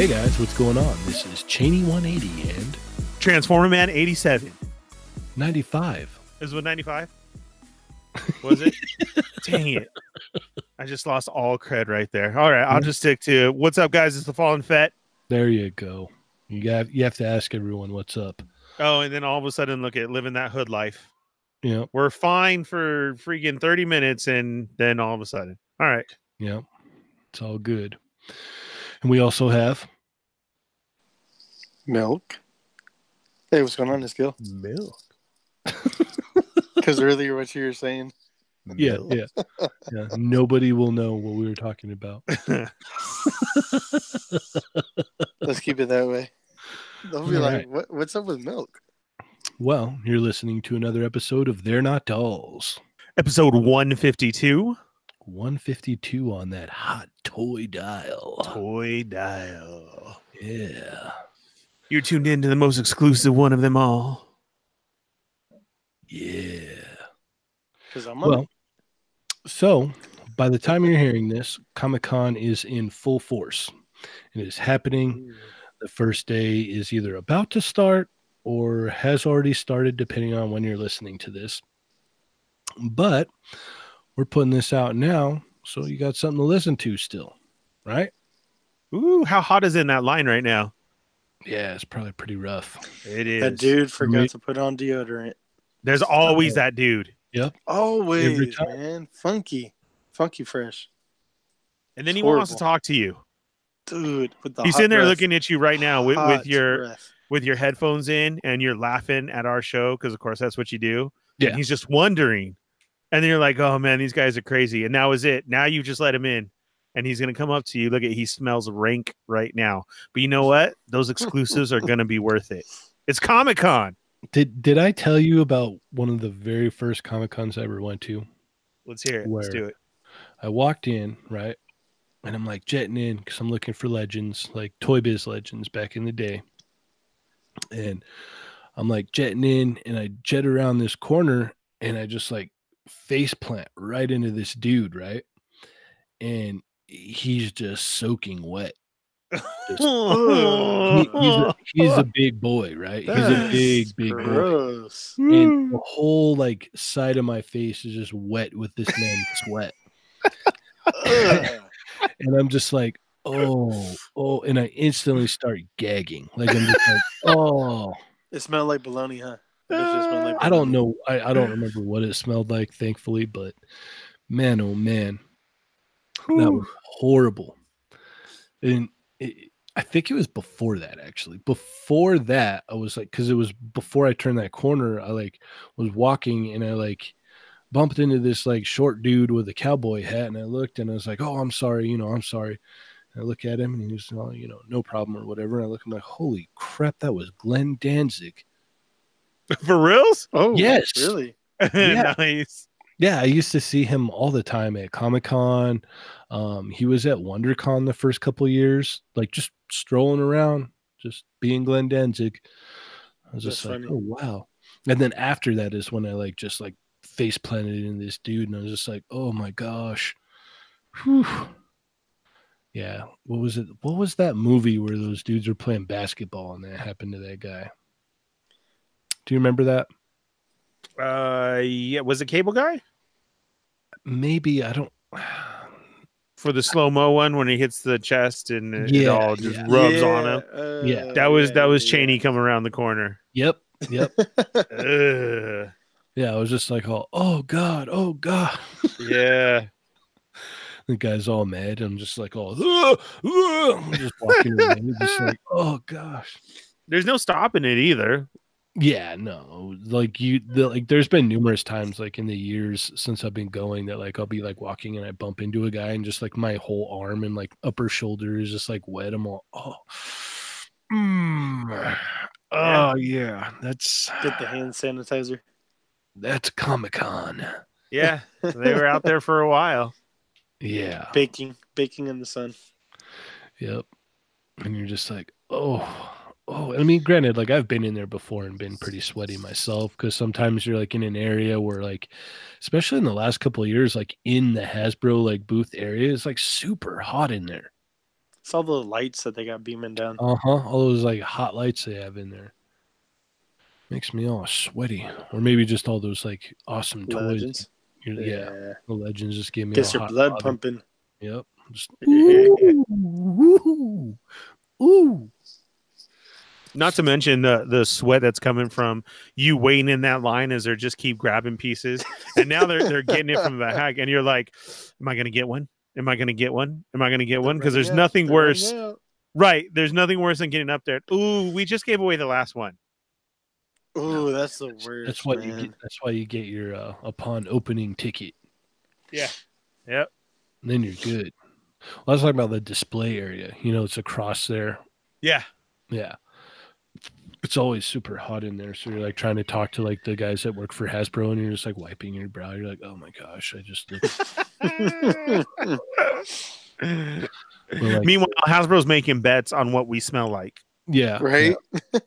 Hey guys, what's going on? This is Cheney 180 and Transformer Man 87. 95. Is what 95? Was it? Dang it. I just lost all cred right there. All right, I'll Yeah. just stick to what's up, guys. It's the Fallen Fett. There you go. You got you have to ask everyone what's up. Oh, and then all of a sudden, look at living that hood life. Yeah, We're fine for freaking 30 minutes, and then all of a sudden, all right. yeah. It's all good. And we also have Milk. Hey, what's going on, this Gil? Milk. Because earlier what you were saying, yeah, yeah. Yeah, nobody will know what we were talking about. let's keep it that way. They'll be All like, right. what, what's up with milk? Well, you're listening to another episode of They're Not Dolls. Episode 152 152 on that hot toy dial. Toy Dial. Yeah. You're tuned in to the most exclusive one of them all. Yeah. Because I'm on Well, so by the time you're hearing this, Comic Con is in full force. It is happening. The first day is either about to start or has already started, depending on when you're listening to this. But we're putting this out now, so you got something to listen to still, right? Ooh, how hot is it in that line right now? Yeah, it's probably pretty rough. It is. that dude forgot Me- to put on deodorant. There's always that dude. Yep. Always, man. Funky. Funky fresh. And then he It's wants to talk to you. Dude, with the He's hot sitting there breath. looking at you right now with, with your breath. with your headphones in and you're laughing at our show because of course that's what you do. Yeah. And he's just wondering. And then you're like, oh man, these guys are crazy. And now is it. Now you just let him in. And he's gonna come up to you. Look at he smells rank right now. But you know what? Those exclusives are gonna be worth it. It's Comic Con. Did did I tell you about one of the very first Comic Cons I ever went to? Let's hear it. Let's do it. I walked in, right? And I'm like jetting in because I'm looking for legends, like Toy Biz legends back in the day. And I'm like jetting in and I jet around this corner and I just like face plant right into this dude, right? And he's just soaking wet. Just- He- he's, a, he's a big boy, right? He's a That's big, big boy. And the whole like side of my face is just wet with this man's sweat. And I'm just like, oh, oh, and I instantly start gagging. Like I'm just like, oh, it smelled like bologna, huh? Ah. I bet you it smelled like I don't know, I, I don't remember what it smelled like, thankfully, but man, oh man, that was horrible. And it, I think it was before that actually. Before that, I was like, because it was before I turned that corner, I like was walking and I like bumped into this like short dude with a cowboy hat, and I looked and I was like, oh, I'm sorry, you know, I'm sorry. And I look at him and he was, oh, you know, no problem or whatever. And I look, I'm like, holy crap, that was Glenn Danzig. For reals? Oh, Yes. Really? Yeah. nice. Yeah, I used to see him all the time at Comic Con. Um, he was at WonderCon the first couple of years, like just strolling around, just being Glenn Danzig. I was just That's like, funny. oh wow. And then after that is when I like just like face planted in this dude, and I was just like, oh my gosh. Whew. Yeah. What was it? What was that movie where those dudes were playing basketball and that happened to that guy? Do you remember that? Uh yeah, was it cable guy? Maybe I don't For the slow mo one when he hits the chest and it, it Yeah, all just yeah. rubs on him. uh, Yeah. That was that was Cheney yeah. coming around the corner. Yep. Yep. Yeah, I was just like, oh, oh God, oh God. Yeah. The guy's all mad. I'm just like, oh, "Ugh, ugh." I'm just walking around, just like, oh gosh. There's no stopping it either. Yeah, no, like you, the, like there's been numerous times, like in the years since I've been going, that like I'll be like walking and I bump into a guy and just like my whole arm and like upper shoulder is just like wet. I'm all, oh, mm, oh yeah, that's Get the hand sanitizer. that's Comic Con. Yeah. They were out there for a while. Yeah. Baking, baking in the sun. Yep. And you're just like, oh, oh. I mean, granted, like I've been in there before and been pretty sweaty myself because sometimes you're like in an area where, like, especially in the last couple of years, like in the Hasbro like booth area, it's like super hot in there. It's all the lights that they got beaming down. Uh huh. All those like hot lights they have in there. Makes me all sweaty. Or maybe just all those like awesome toys. Legends. You're- Yeah. The legends just give me Gets your blood bothered. pumping. Yep. Just, Ooh. ooh, ooh. Not to mention the the sweat that's coming from you waiting in that line as they're just keep grabbing pieces, and now they're they're getting it from the hack, and you're like, "Am I gonna get one? Am I gonna get one? Am I gonna get one?" Because there's nothing worse, right? There's nothing worse than getting up there. Ooh, we just gave away the last one. Ooh, that's the worst. That's why you get. That's why you get your uh, upon opening ticket. Yeah. Yep. And then you're good. Well, I was talking about the display area. You know, it's across there. Yeah. Yeah. It's always super hot in there. So you're like trying to talk to like the guys that work for Hasbro and you're just like wiping your brow. You're like, oh my gosh, I just look. like- Meanwhile, Hasbro's making bets on what we smell like. yeah. right?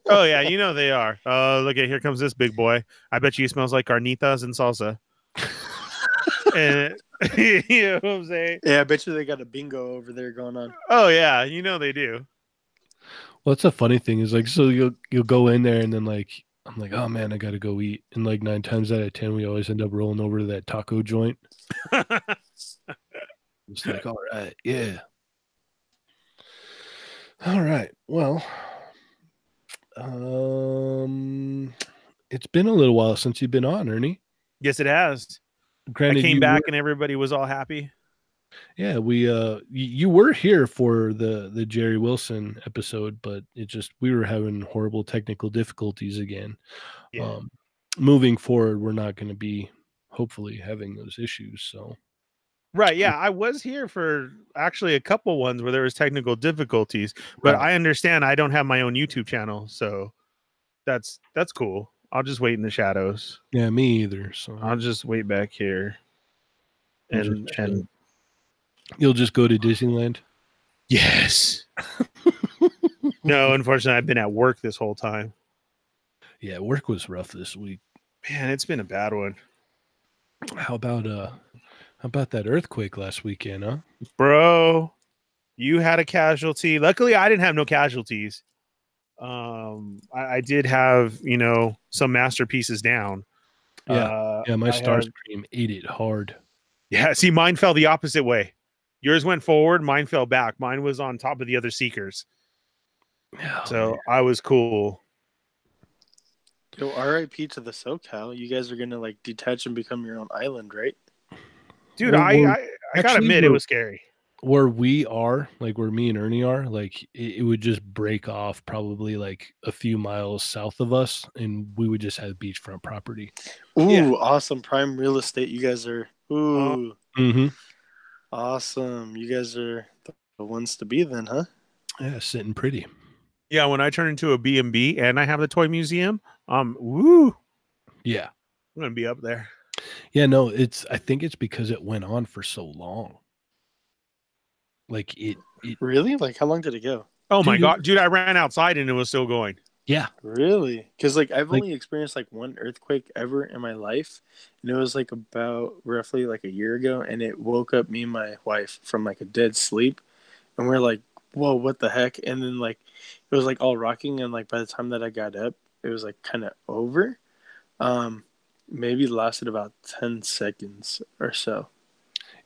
Oh yeah, you know they are. Uh, look at here comes this big boy. I bet you he smells like carnitas and salsa. and you know what I'm saying? Yeah, I bet you they got a bingo over there going on. Oh yeah, you know they do. Well, that's a funny thing is like, so you'll, you'll go in there and then like, I'm like, oh man, I got to go eat. And like nine times out of 10, we always end up rolling over to that taco joint. It's like, all right, yeah. All right. Well, um, it's been a little while since you've been on, Ernie. yes, it has. Granted, I came back were- and everybody was all happy. Yeah, we uh, you were here for the the Jerry Wilson episode, but it just we were having horrible technical difficulties again. Yeah. Um, moving forward, we're not going to be hopefully having those issues. So Right. Yeah, I was here for actually a couple ones where there was technical difficulties, but Right. I understand I don't have my own YouTube channel, so that's that's cool. I'll just wait in the shadows. yeah, me either. So I'll just wait back here. And and you'll just go to Disneyland. yes. no, unfortunately I've been at work this whole time. Yeah, work was rough this week. Man, it's been a bad one. How about uh, how about that earthquake last weekend? Huh? Bro, you had a casualty. Luckily I didn't have no casualties. Um I, I did have, you know, some masterpieces down. Yeah, Uh, Yeah, my I star had- scream ate it hard. Yeah, see, mine fell the opposite way. Yours went forward, mine fell back. Mine was on top of the other seekers. Oh, so man. I was cool. Yo, RIP to the SoCal. You guys are gonna like detach and become your own island, right? Dude, Well, I, we're- I, I gotta admit, it was scary. where we are, like where me and Ernie are, like it, it would just break off probably like a few miles south of us, and we would just have beachfront property. Ooh, Yeah. awesome prime real estate. You guys are ooh Mm-hmm. Awesome. You guys are the ones to be then, huh? Yeah, sitting pretty. Yeah, when I turn into a B&B and I have the toy museum, um, woo, Yeah, I'm gonna be up there. yeah. No, it's. I think it's because it went on for so long. Like it. it Really? Like how long did it go? Oh my Dude. god, dude, I ran outside and it was still going. Yeah. Really? Because like I've Like- only experienced like one earthquake ever in my life, and it was like about roughly like a year ago, and it woke up me and my wife from like a dead sleep, and we're like, "Whoa, what the heck?" And then like it was like all rocking, and like by the time that I got up, it was like kind of over. Um, maybe lasted about ten seconds or so.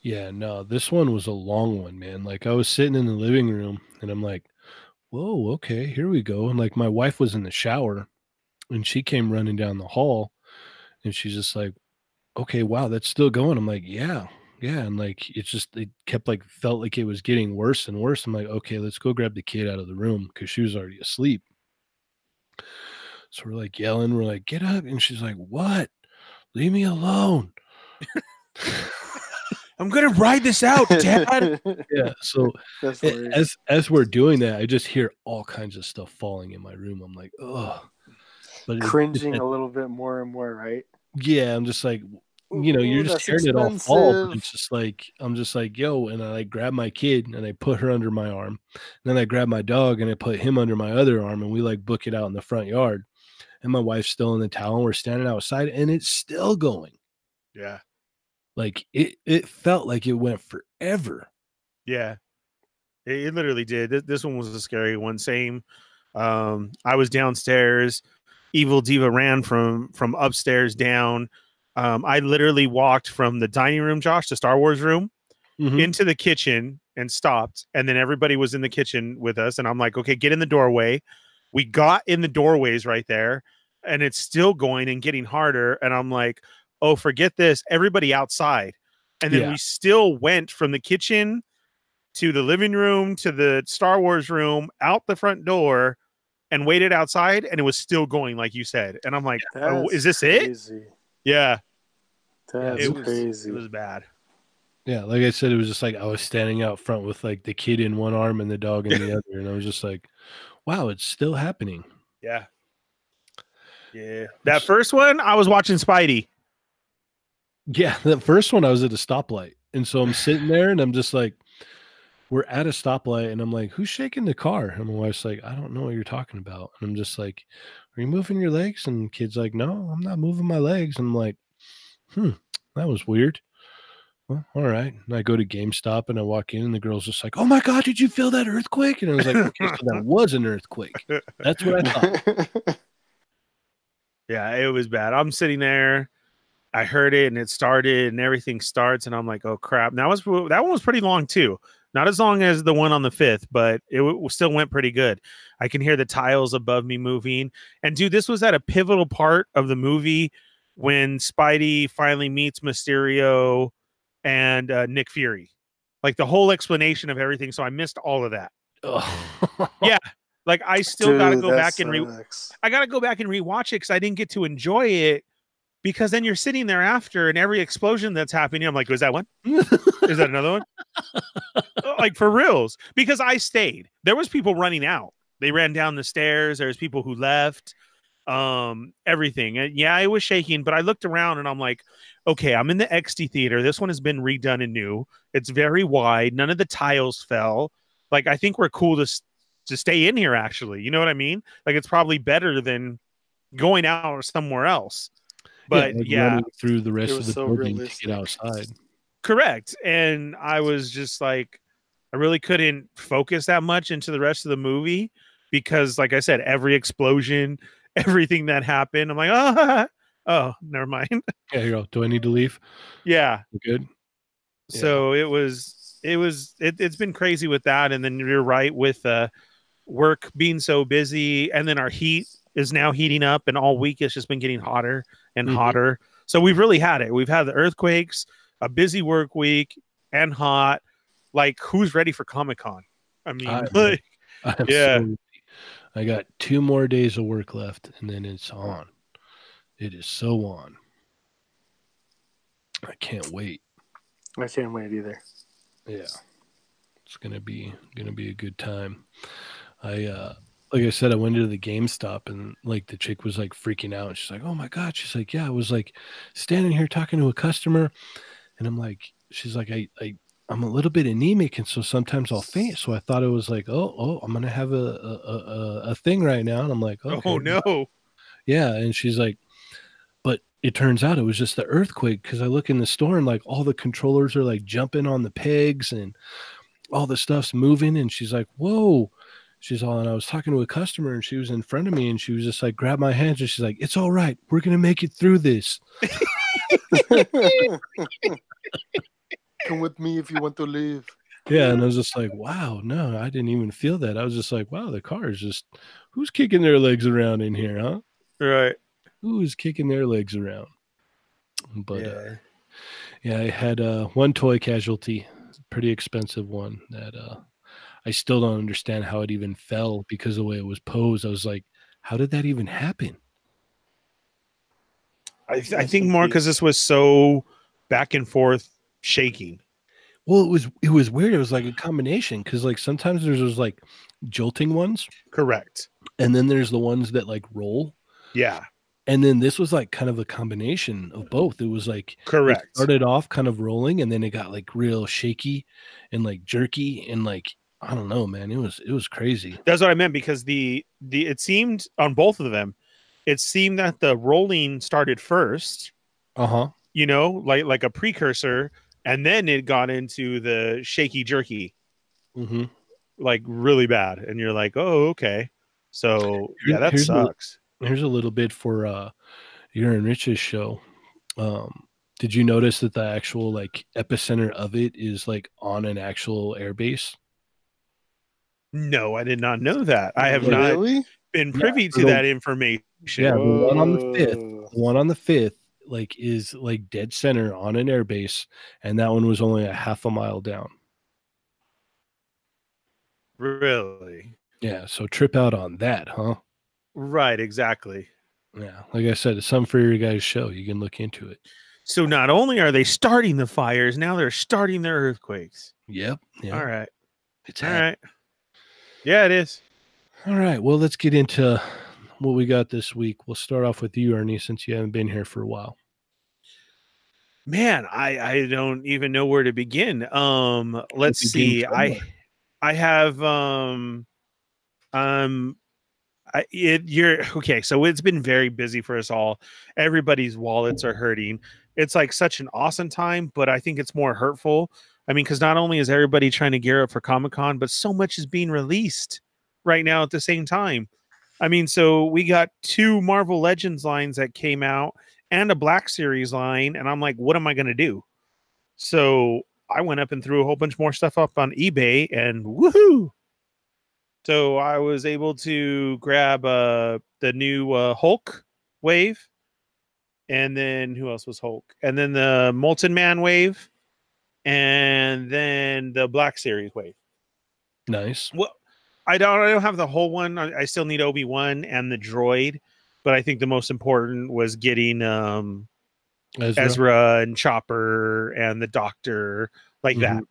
Yeah, no, this one was a long one, man. Like I was sitting in the living room and I'm like, whoa, okay, here we go. And like my wife was in the shower and she came running down the hall and she's just like, okay, wow, that's still going. I'm like, yeah, yeah. And like it's just it kept like felt like it was getting worse and worse. I'm like, okay, let's go grab the kid out of the room because she was already asleep. So we're like yelling, we're like, get up. And she's like, what? Leave me alone. I'm gonna ride this out, Dad. yeah. So That's as as we're doing that, I just hear all kinds of stuff falling in my room. I'm like, oh, but cringing it- a little bit more and more, right? yeah, I'm just like, you know, you're just that's hearing it all fall. It's just like I'm just like, yo, and I like grab my kid and I put her under my arm, and then I grab my dog and I put him under my other arm, and we like book it out in the front yard. And my wife's still in the towel, and we're standing outside, and it's still going. yeah, Like it, it felt like it went forever. yeah, It, it literally did. This, this one was a scary one. Same. Um, I was downstairs. Evil Diva ran from from upstairs down. Um, I literally walked from the dining room, Josh, to Star Wars room, Mhm. into the kitchen and stopped. And then everybody was in the kitchen with us. And I'm like, okay, get in the doorway. We got in the doorways right there, and it's still going and getting harder. And I'm like, oh, forget this. Everybody outside. And then Yeah. we still went from the kitchen to the living room to the Star Wars room out the front door and waited outside. And it was still going, like you said. And I'm like, oh, is this it? Yeah. That's It was, crazy. it was bad. Yeah, like I said, it was just like I was standing out front with like the kid in one arm and the dog in the other, and I was just like, "Wow, it's still happening." Yeah. Yeah. That first one, I was watching Spidey. Yeah, the first one I was at a stoplight, and so I'm sitting there, and I'm just like, "We're at a stoplight," and I'm like, "Who's shaking the car?" And my wife's like, "I don't know what you're talking about," and I'm just like, "Are you moving your legs?" And kid's like, "No, I'm not moving my legs." And I'm like, "Hmm, that was weird." Well, all right. And I go to GameStop and I walk in, and the girl's just like, "Oh my god, did you feel that earthquake?" And I was like, "Okay, so that was an earthquake." That's what I thought. Yeah, it was bad. I'm sitting there. I heard it and it started and everything starts and I'm like, oh crap. And that was that one was pretty long too. Not as long as the one on the fifth, but it w- still went pretty good. I can hear the tiles above me moving. And dude, this was at a pivotal part of the movie when Spidey finally meets Mysterio and uh, Nick Fury. Like the whole explanation of everything. So I missed all of that. Yeah. Like I still got to go that back and re- sucks. I got to go back and rewatch it because I didn't get to enjoy it. Because then you're sitting there after, and every explosion that's happening, I'm like, "Was that one? Is that another one?" Like for reals. Because I stayed. There was people running out. They ran down the stairs. There's people who left. Um, everything. And yeah, it was shaking, but I looked around and I'm like, okay, I'm in the XD theater. This one has been redone and new. It's very wide. None of the tiles fell. Like I think we're cool to to stay in here. Actually, you know what I mean? Like it's probably better than going out or somewhere else. But like yeah, through the rest of the so building to get outside. correct. And I was just like, I really couldn't focus that much into the rest of the movie because, like I said, every explosion, everything that happened, I'm like, oh, oh, never mind. Yeah, here you go. Do I need to leave? yeah. We're good. Yeah. So it was, it was, it, it's been crazy with that. And then you're right with uh, work being so busy, and then our heat is now heating up, and all week it's just been getting hotter and Mhm. hotter. So we've really had it. We've had the earthquakes, a busy work week, and hot. Like, who's ready for Comic Con? I mean, I'm like, I'm Yeah. I got two more days of work left, and then it's on. It is so on. I can't wait. I can't wait either. Yeah, it's gonna be gonna be a good time. I uh, like I said, I went into the GameStop and like the chick was like freaking out. She's like, "Oh my god!" She's like, "Yeah, I was like standing here talking to a customer, and I'm like, she's like, I I I'm a little bit anemic, and so sometimes I'll faint. So I thought it was like, oh oh, I'm gonna have a a a, a- thing right now, and I'm like, oh, okay, oh no. yeah, and she's like, but it turns out it was just the earthquake because I look in the store and like all the controllers are like jumping on the pegs and all the stuff's moving. And she's like, whoa. She's all, and I was talking to a customer and she was in front of me and she was just like, grab my hands and she's like, it's all right. We're going to make it through this. Come with me if you want to leave Yeah. And I was just like, wow, no, I didn't even feel that. I was just like, wow, the car is just, who's kicking their legs around in here, huh? Right. Who is kicking their legs around? But, uh, yeah. Yeah, I had uh, one toy casualty, pretty expensive one that uh, I still don't understand how it even fell because of the way it was posed. I was like, how did that even happen? I, I think more because this was so back and forth shaking. Well, it was it was weird. It was like a combination because like sometimes there's those like jolting ones, Correct. and then there's the ones that like roll, Yeah. and then this was like kind of a combination of both. It was like it Correct. started off kind of rolling, and then it got like real shaky and like jerky, and like I don't know, man. It was it was crazy. That's what I meant because the the it seemed on both of them, it seemed that the rolling started first, Uh huh. you know, like like a precursor, and then it got into the shaky jerky. Mm-hmm. like really bad, and you're like, oh, okay. So yeah, that Here's a- sucks. Here's a little bit for uh your and Rich's show. Um did you notice that the actual like epicenter of it is like on an actual airbase? No, I did not know that. I have oh, not been privy for to the- that information. Yeah, the one on the fifth. Oh. The one on the fifth like is like dead center on an airbase, and that one was only a half a mile down. Really? Yeah, so trip out on that, huh? Right, exactly. Yeah, like I said, it's something for your guys' show. You can look into it. So not only are they starting the fires, now they're starting their earthquakes. Yep. Yeah. All right. It's All happening. right. Yeah, it is. All right. Well, let's get into what we got this week. We'll start off with you, Ernie, since you haven't been here for a while. Man, I I don't even know where to begin. Um, let's see. I. I have um um I it you're okay, so it's been very busy for us all. Everybody's wallets are hurting. It's like such an awesome time, but I think it's more hurtful. I mean, because not only is everybody trying to gear up for Comic Con, but so much is being released right now at the same time. I mean, so we got two Marvel Legends lines that came out and a Black Series line, and I'm like, what am I gonna do? So I went up and threw a whole bunch more stuff up on eBay, and woohoo! So I was able to grab uh the new uh, Hulk wave, and then who else was Hulk? And then the Molten Man wave, and then the Black Series wave. Nice. Well, I don't. I don't have the whole one. I, I still need Obi Wan and the droid, but I think the most important was getting um Ezra. Ezra and Chopper and the Doctor like that.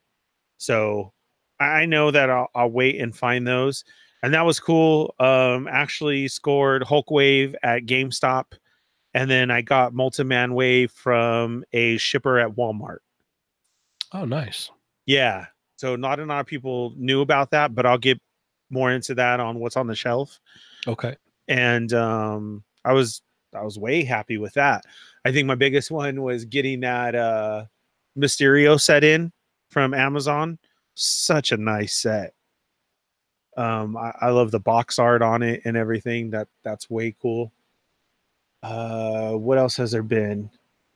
So I I know that I'll, I'll wait and find those, and that was cool. Um, actually scored Hulk Wave at GameStop, and then I got Molten Man Wave from a shipper at Walmart. Oh, nice. Yeah. So not a lot of people knew about that, but I'll get more into that on what's on the shelf. Okay. And um I was I was way happy with that. I think my biggest one was getting that uh Mysterio set in from Amazon. Such a nice set. Um I, I love the box art on it and everything. That that's way cool. Uh what else has there been?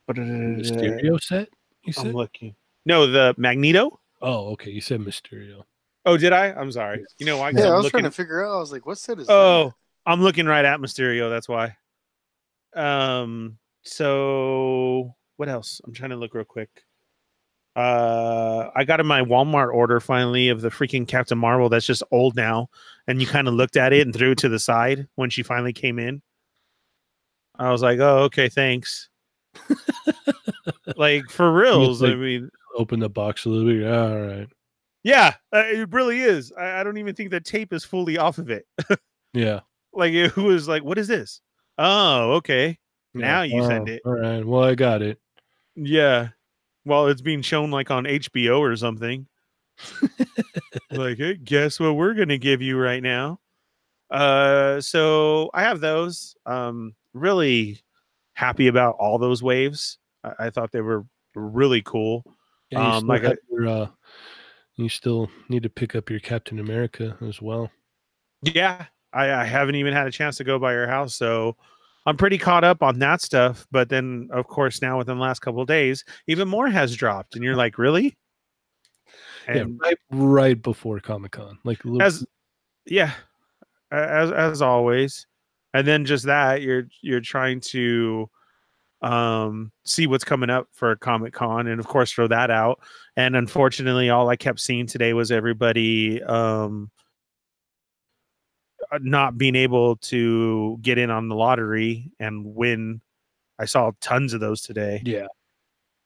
Mysterio set? You I'm said? looking. No, the Magneto. Oh, okay. You said Mysterio. Oh, did I? I'm sorry. You know why? 'Cause Yeah, I'm I was looking, trying to figure out. I was like, what set is Oh, I'm looking right at Mysterio. That's why. Um. So what else? I'm trying to look real quick. Uh, I got in my Walmart order finally of the freaking Captain Marvel that's just old now, and you kind of looked at it and threw it to the side when she finally came in. I was like, "Oh, okay, thanks." like for reals, I mean, Open the box a little bit. Yeah, all right. yeah, uh, it really is. I, I don't even think the tape is fully off of it. Yeah. like it was like, "What is this?" Oh, okay. Now you send Oh, it. All right. Well, I got it. Yeah. Well, it's being shown like on HBO or something. like, hey, guess what we're gonna give you right now. Uh so I have those. Um really happy about all those waves. I, I thought they were really cool. Yeah, you, Um, still like I- your, uh, you still need to pick up your Captain America as well. Yeah. I, I haven't even had a chance to go by your house, so I'm pretty caught up on that stuff. But then of course now within the last couple of days, even more has dropped, and you're like, really? And yeah, right, right before Comic Con. Like little, as yeah as as always and then just that you're you're trying to um see what's coming up for comic con and of course throw that out and unfortunately all i kept seeing today was everybody um uh, not being able to get in on the lottery and win i saw tons of those today yeah.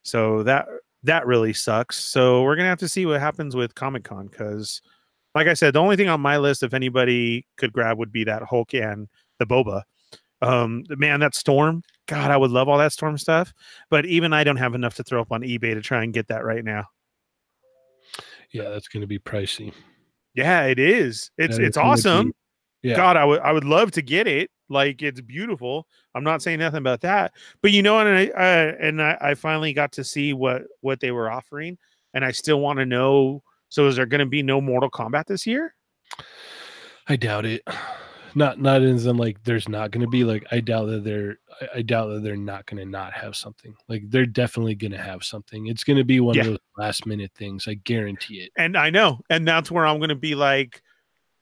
so that that really sucks. So we're gonna have to see what happens with Comic Con because, like I said, the only thing on my list, if anybody could grab, would be that Hulk and the Boba. Um, man, that Storm. God, I would love all that Storm stuff, but even I don't have enough to throw up on eBay to try and get that right now. Yeah, that's going to be pricey. Yeah, it is. It's That it's is awesome. be- yeah. God, I would I would love to get it. Like it's beautiful. I'm not saying nothing about that, but you know, and I, I and I, I finally got to see what what they were offering, and I still want to know So is there going to be no Mortal Kombat this year? I doubt it. Not not as in like there's not going to be like I doubt that they're I, I doubt that they're not going to not have something. Like they're definitely going to have something. It's going to be one Yeah. of those last minute things. I guarantee it. And I know, and that's where I'm going to be like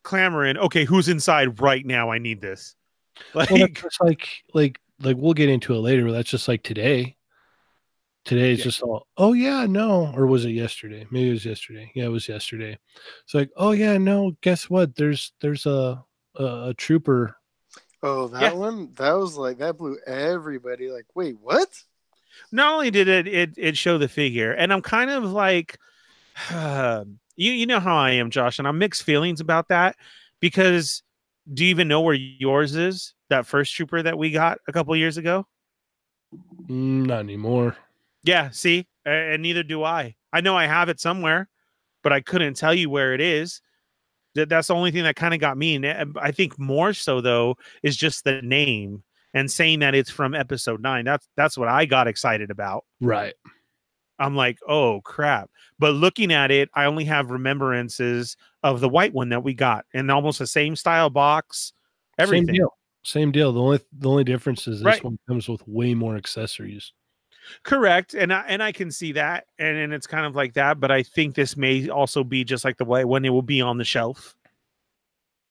clamoring. Okay, who's inside right now? I need this. Like, Well, like like like we'll get into it later. But that's just like today. Today is Yeah. just all. Oh yeah, no, or was it yesterday? Maybe it was yesterday. Yeah, it was yesterday. It's like, oh yeah, no. Guess what? There's there's a a, a trooper. Oh, that Yeah. one that was like that blew everybody. Like, wait, what? not only did it it it show the figure, and I'm kind of like, you you know how I am, Josh, and I'm mixed feelings about that because do you even know where yours is? That first trooper that we got a couple years ago. Mm, not anymore. Yeah, see, and neither do I. I know I have it somewhere, but I couldn't tell you where it is. That that's the only thing that kind of got me. And uh, I think more so though is just the name and saying that it's from episode nine. That's that's what I got excited about. Right. I'm like, oh crap. But looking at it, I only have remembrances of the white one that we got in almost the same style box. Everything. Same deal. Same deal. The only the only difference is this Right. one comes with way more accessories. Correct. And I and I can see that. And, and it's kind of like that. But I think this may also be just like the way when It will be on the shelf.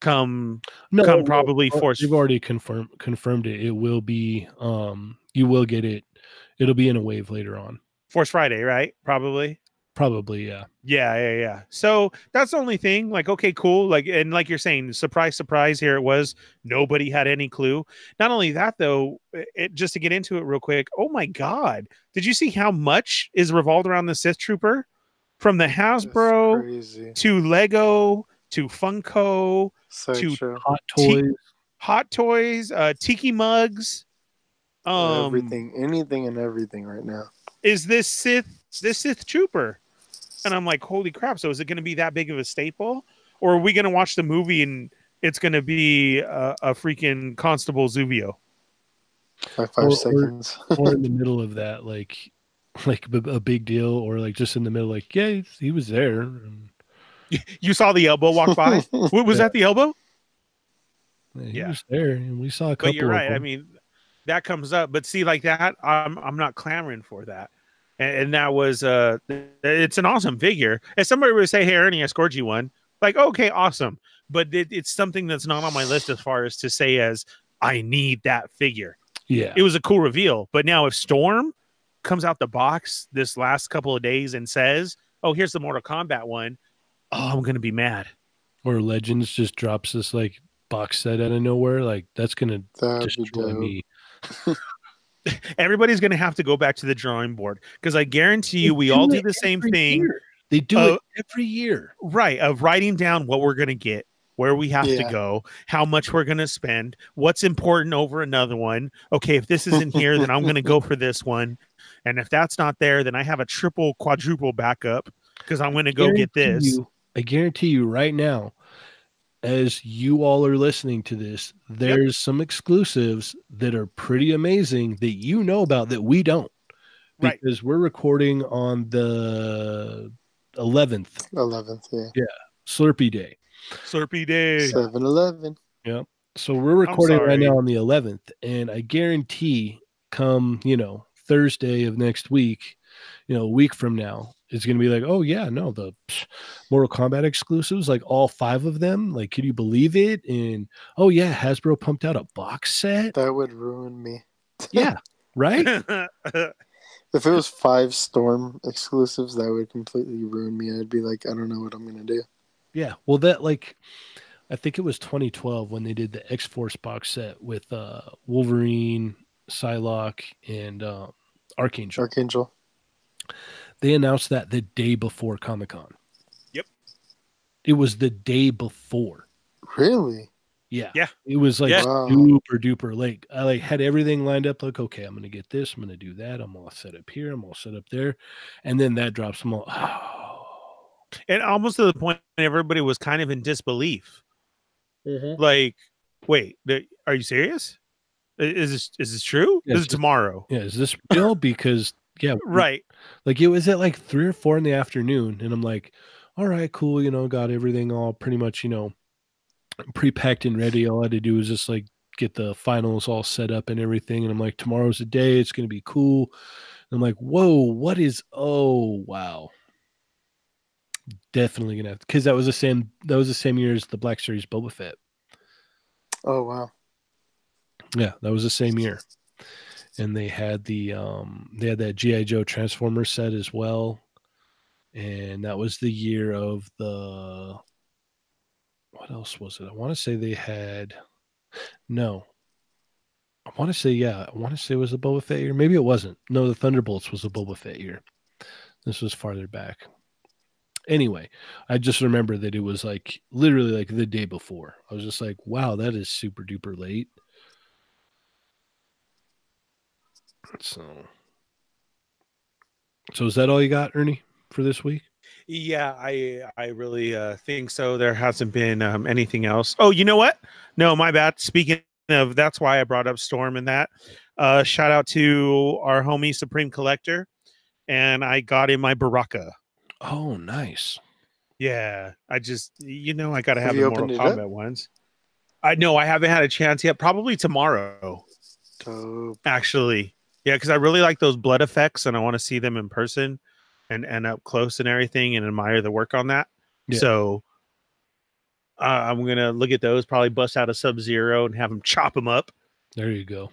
Come No, come probably well, force They've already confirmed confirmed it. It will be. Um, you will get it. It'll be in a wave later on. Force Friday, right? Probably. Probably, yeah. Yeah, yeah, yeah. So that's the only thing. Like, okay, cool. Like, and like you're saying, surprise, surprise. Here it was. Nobody had any clue. Not only that, though. It, it- just to get into it real quick. Oh my God! Did you see how much is revolved around the Sith Trooper, from the That's Hasbro to Lego to Funko, So to- true. Hot T- toys. Hot Toys, uh, Tiki mugs. Um, everything, anything, and everything right now. is this Sith this Sith Trooper? And I'm like, holy crap! So is it going to be that big of a staple, or are we going to watch the movie and it's going to be a, a freaking Constable Zuvio? Five five Or- or- seconds. or in the middle of that, like like b- a big deal, or like just in the middle, like yeah, he was there. and, You saw the elbow walk by. What was Yeah. that? The elbow? yeah, he Yeah. was there, and we saw a couple. But you're of right. I mean, that comes up. But see, like that, I'm I'm not clamoring for that. And, and that was uh, it's an awesome figure. If somebody would say, "Hey, Ernie, I scored you one," like, okay, awesome. But it, it's something that's not on my list as far as to say as I need that figure. yeah, It was a cool reveal. But now if Storm comes out the box this last couple of days and says, "Oh, here's the Mortal Kombat one," oh, I'm gonna be mad. or Legends just drops this like box set out of nowhere. Like that's gonna That'd destroy dope. me. Everybody's gonna have to go back to the drawing board because I guarantee you, we all do the same thing. year. They do Uh, it every year. right of writing down what we're going to get where we have to go how much we're going to spend what's important over another one okay if this isn't here then i'm going to go for this one and if that's not there then i have a triple quadruple backup because i'm going to go get this you- I guarantee you right now, as you all are listening to this, there's some exclusives that are pretty amazing that you know about that we don't. Right. Because we're recording on the 11th, Eleventh, yeah. Slurpee Day. slurpee day Seven Eleven. So we're recording right now on the 11th, and I guarantee come, you know, Thursday of next week, you know, a week from now, it's going to be like, oh, yeah, no, the psh, Mortal Kombat exclusives, like all five of them. Like, can you believe it? And oh, yeah, Hasbro pumped out a box set. That would ruin me. Yeah, right? If it was five Storm exclusives, that would completely ruin me. I'd be like, I don't know what I'm gonna do. Yeah. Well, that, like, I think it was 2012 when they did the X Force box set with uh, Wolverine, Psylocke, and uh, Archangel. Archangel. They announced that the day before Comic Con. Yep. It was the day before. Really? Yeah. Yeah. It was like Yeah. Super duper late. I like had everything lined up. Like, okay, I'm gonna get this. I'm gonna do that. I'm all set up here. I'm all set up there. And then that drops. I'm all, oh. and almost to the point everybody was kind of in disbelief mm-hmm. like wait are you serious is this is this true Yeah, this is it's just- tomorrow Yeah, is this real? Because yeah, right Like it was at like three or four in the afternoon, and I'm like, all right, cool. You know, got everything all pretty much, you know, pre-packed and ready. All I had to do was just like get the finals all set up and everything. And I'm like, tomorrow's the day. It's gonna be cool. And I'm like, whoa, what is? Oh, wow. Definitely gonna have because that was the same. That was the same year as the Black Series Boba Fett. Oh wow. Yeah, that was the same year. And they had the um they had that GI Joe Transformer set as well. And that was the year of the what else was it? I want to say they had no. I want to say yeah, I want to say it was the Boba Fett year. Maybe it wasn't. No, the Thunderbolts was the Boba Fett year. This was farther back. Anyway, I just remember that it was like literally like the day before. I was just like, wow, that is super duper late. So, so is that all you got, Ernie, for this week? Yeah, I I really uh, think so. There hasn't been um, anything else. Oh, you know what? No, my bad. Speaking of, that's why I brought up Storm and that. Uh, shout out to our homie Supreme Collector, and I got in my Baraka. Oh, nice. Yeah, I just you know I got to Have have you the Mortal opened it up? Ones. I know I haven't had a chance yet. Probably tomorrow, Dope. actually. Yeah, because I really like those blood effects, and I want to see them in person and and up close and everything, and admire the work on that. Yeah. So uh, I'm gonna look at those. Probably bust out a Sub Zero and have them chop them up. There you go.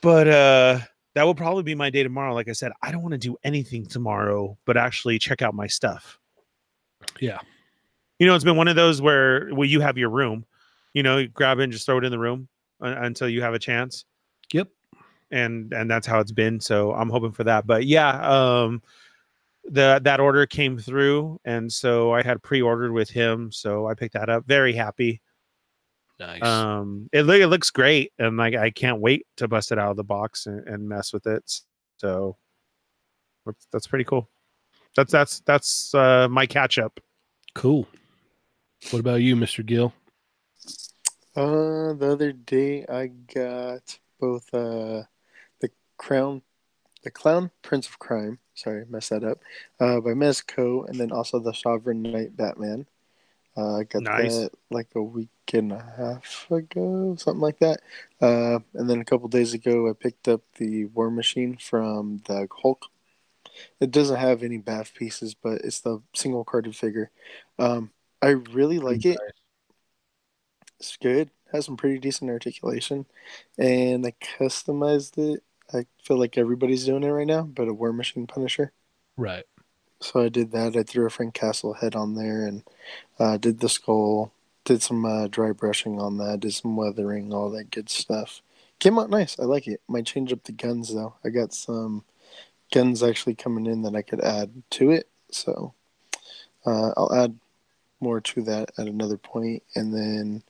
But uh that will probably be my day tomorrow. Like I said, I don't want to do anything tomorrow, but actually check out my stuff. Yeah. You know, it's been one of those where well, you have your room. You know, you grab it and just throw it in the room uh, until you have a chance. Yep. and and that's how it's been. So I'm hoping for that. But yeah, um, the that order came through, and so I had pre-ordered with him, so I picked that up. Very happy. Nice. Um, it look it looks great, and like I can't wait to bust it out of the box and, and mess with it. So that's, that's pretty cool. That's that's that's uh, my catch up. cool. What about you, Mr. Gill? Uh, the other day I got both uh the crown, the clown prince of crime. Sorry, messed that up. Uh, by Mezco, and then also the Sovereign Knight Batman. Uh, got Nice. that like a week and a half ago, something like that. Uh, and then a couple days ago, I picked up the War Machine from the Hulk. It doesn't have any BAF pieces, but it's the single carded figure. Um, I really like it. It's good. Has some pretty decent articulation, and I customized it. I feel like everybody's doing it right now, but a War Machine Punisher. Right. So I did that. I threw a Frank Castle head on there and uh, did the skull. Did some uh, dry brushing on that. Did some weathering, all that good stuff. Came out nice. I like it. Might change up the guns though. I got some guns actually coming in that I could add to it. So uh, I'll add more to that at another point. And then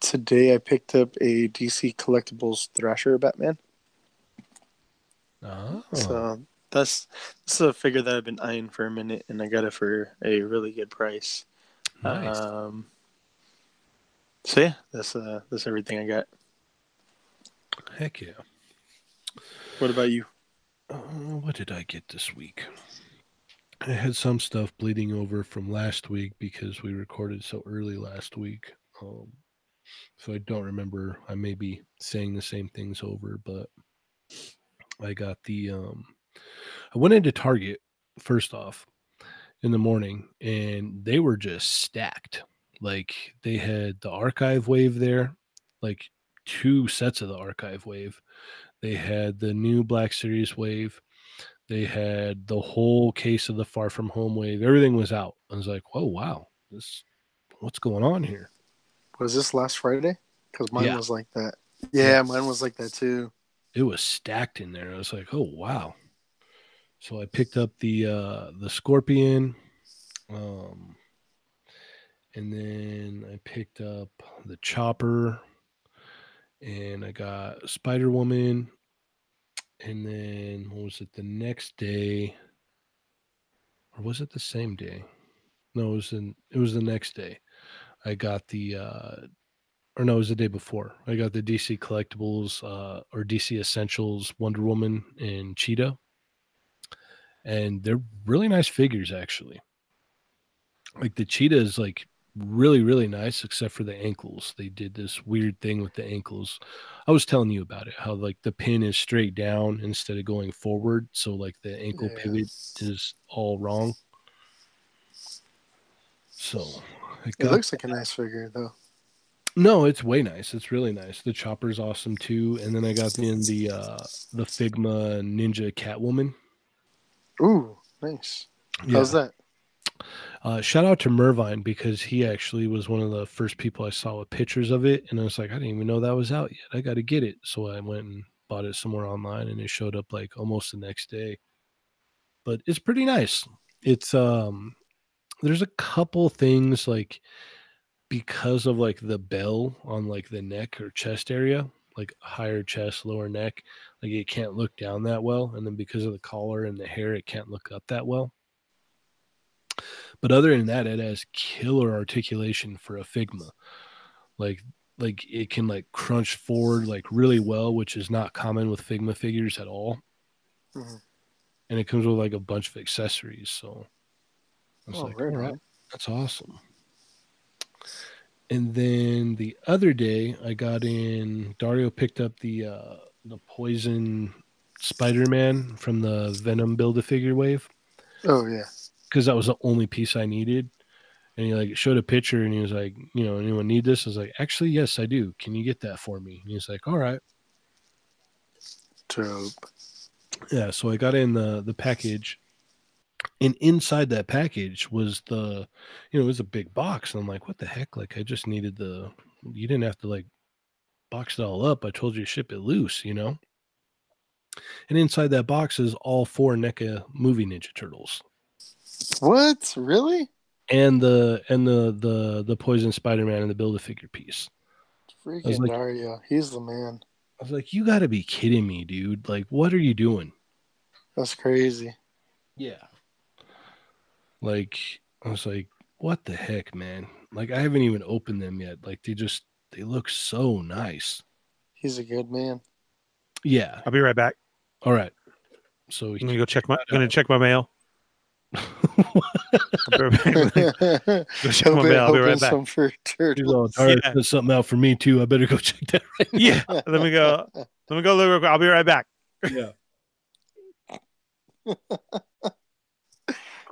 today I picked up a DC Collectibles Thrasher Batman. Oh. So that's this is a figure that I've been eyeing for a minute, and I got it for a really good price. nice. Um, so yeah, that's uh that's everything I got. Heck yeah. What about you? Uh, what did I get this week? I had some stuff bleeding over from last week because we recorded so early last week. Um, so I don't remember. I may be saying the same things over, but I got the. Um, I went into Target first off in the morning, and they were just stacked. Like they had the archive wave there, like two sets of the archive wave. They had the new Black Series wave. They had the whole case of the Far From Home wave. Everything was out. I was like, "Oh wow, this what's going on here?" Was this last Friday? Because mine Yeah. was like that. Yeah, mine was like that too. It was stacked in there. I was like, "Oh wow." So I picked up the uh the Scorpion um and then I picked up the Chopper and I got Spider Woman and then what was it the next day or was it the same day? No, it was in it was the next day. I got the uh or no, it was the day before. I got the DC collectibles uh or DC Essentials Wonder Woman and Cheetah. And they're really nice figures actually. like the cheetah is like really really nice except for the ankles they did this weird thing with the ankles i was telling you about it how like the pin is straight down instead of going forward so like the ankle Yeah. pivot is all wrong so It got- looks like a nice figure though. No it's way nice it's really nice the chopper's awesome too and then i got in the uh the figma ninja catwoman Ooh, nice. How's that? Uh, shout out to Mervine because he actually was one of the first people I saw with pictures of it, and I was like, I didn't even know that was out yet. I got to get it, so I went and bought it somewhere online, and it showed up like almost the next day. But it's pretty nice. It's um, there's a couple things like because of like the bell on like the neck or chest area, like higher chest, lower neck, like it can't look down that well, and then because of the collar and the hair, it can't look up that well. But other than that, it has killer articulation for a Figma. Like like it can like crunch forward like really well, which is not common with Figma figures at all. Mhm. And it comes with like a bunch of accessories. So I was Oh, like, right all right, that's awesome. And then the other day I got in Dario picked up the uh the poison Spider-Man from the Venom build a figure wave Oh yeah. because that was the only piece I needed. And he like showed a picture and he was like, you know, anyone need this? I was like, actually, yes, I do. Can you get that for me? And he's like, all right. Dope. Yeah. So I got in the the package, and inside that package was the, you know, it was a big box. And I'm like, what the heck? Like, I just needed the. You didn't have to like box it all up. I told you to ship it loose, you know. And inside that box is all four NECA movie Ninja Turtles. What? Really? and the and the the the poison spider-man and the build a figure piece Freaking like- Dario. He's the man. i was like you got to be kidding me dude like what are you doing That's crazy. yeah like i was like what the heck man like i haven't even opened them yet like they just they look so nice He's a good man. yeah I'll be right back. all right so I'm gonna go check my. gonna check my mail. I'll be right back. Go check my mail. I'll be right hoping back. some for turtles. "Dario Yeah. sent something out for me too i better go check that right now." Yeah. Let me go. Let me go look real quick. I'll be right back. yeah That's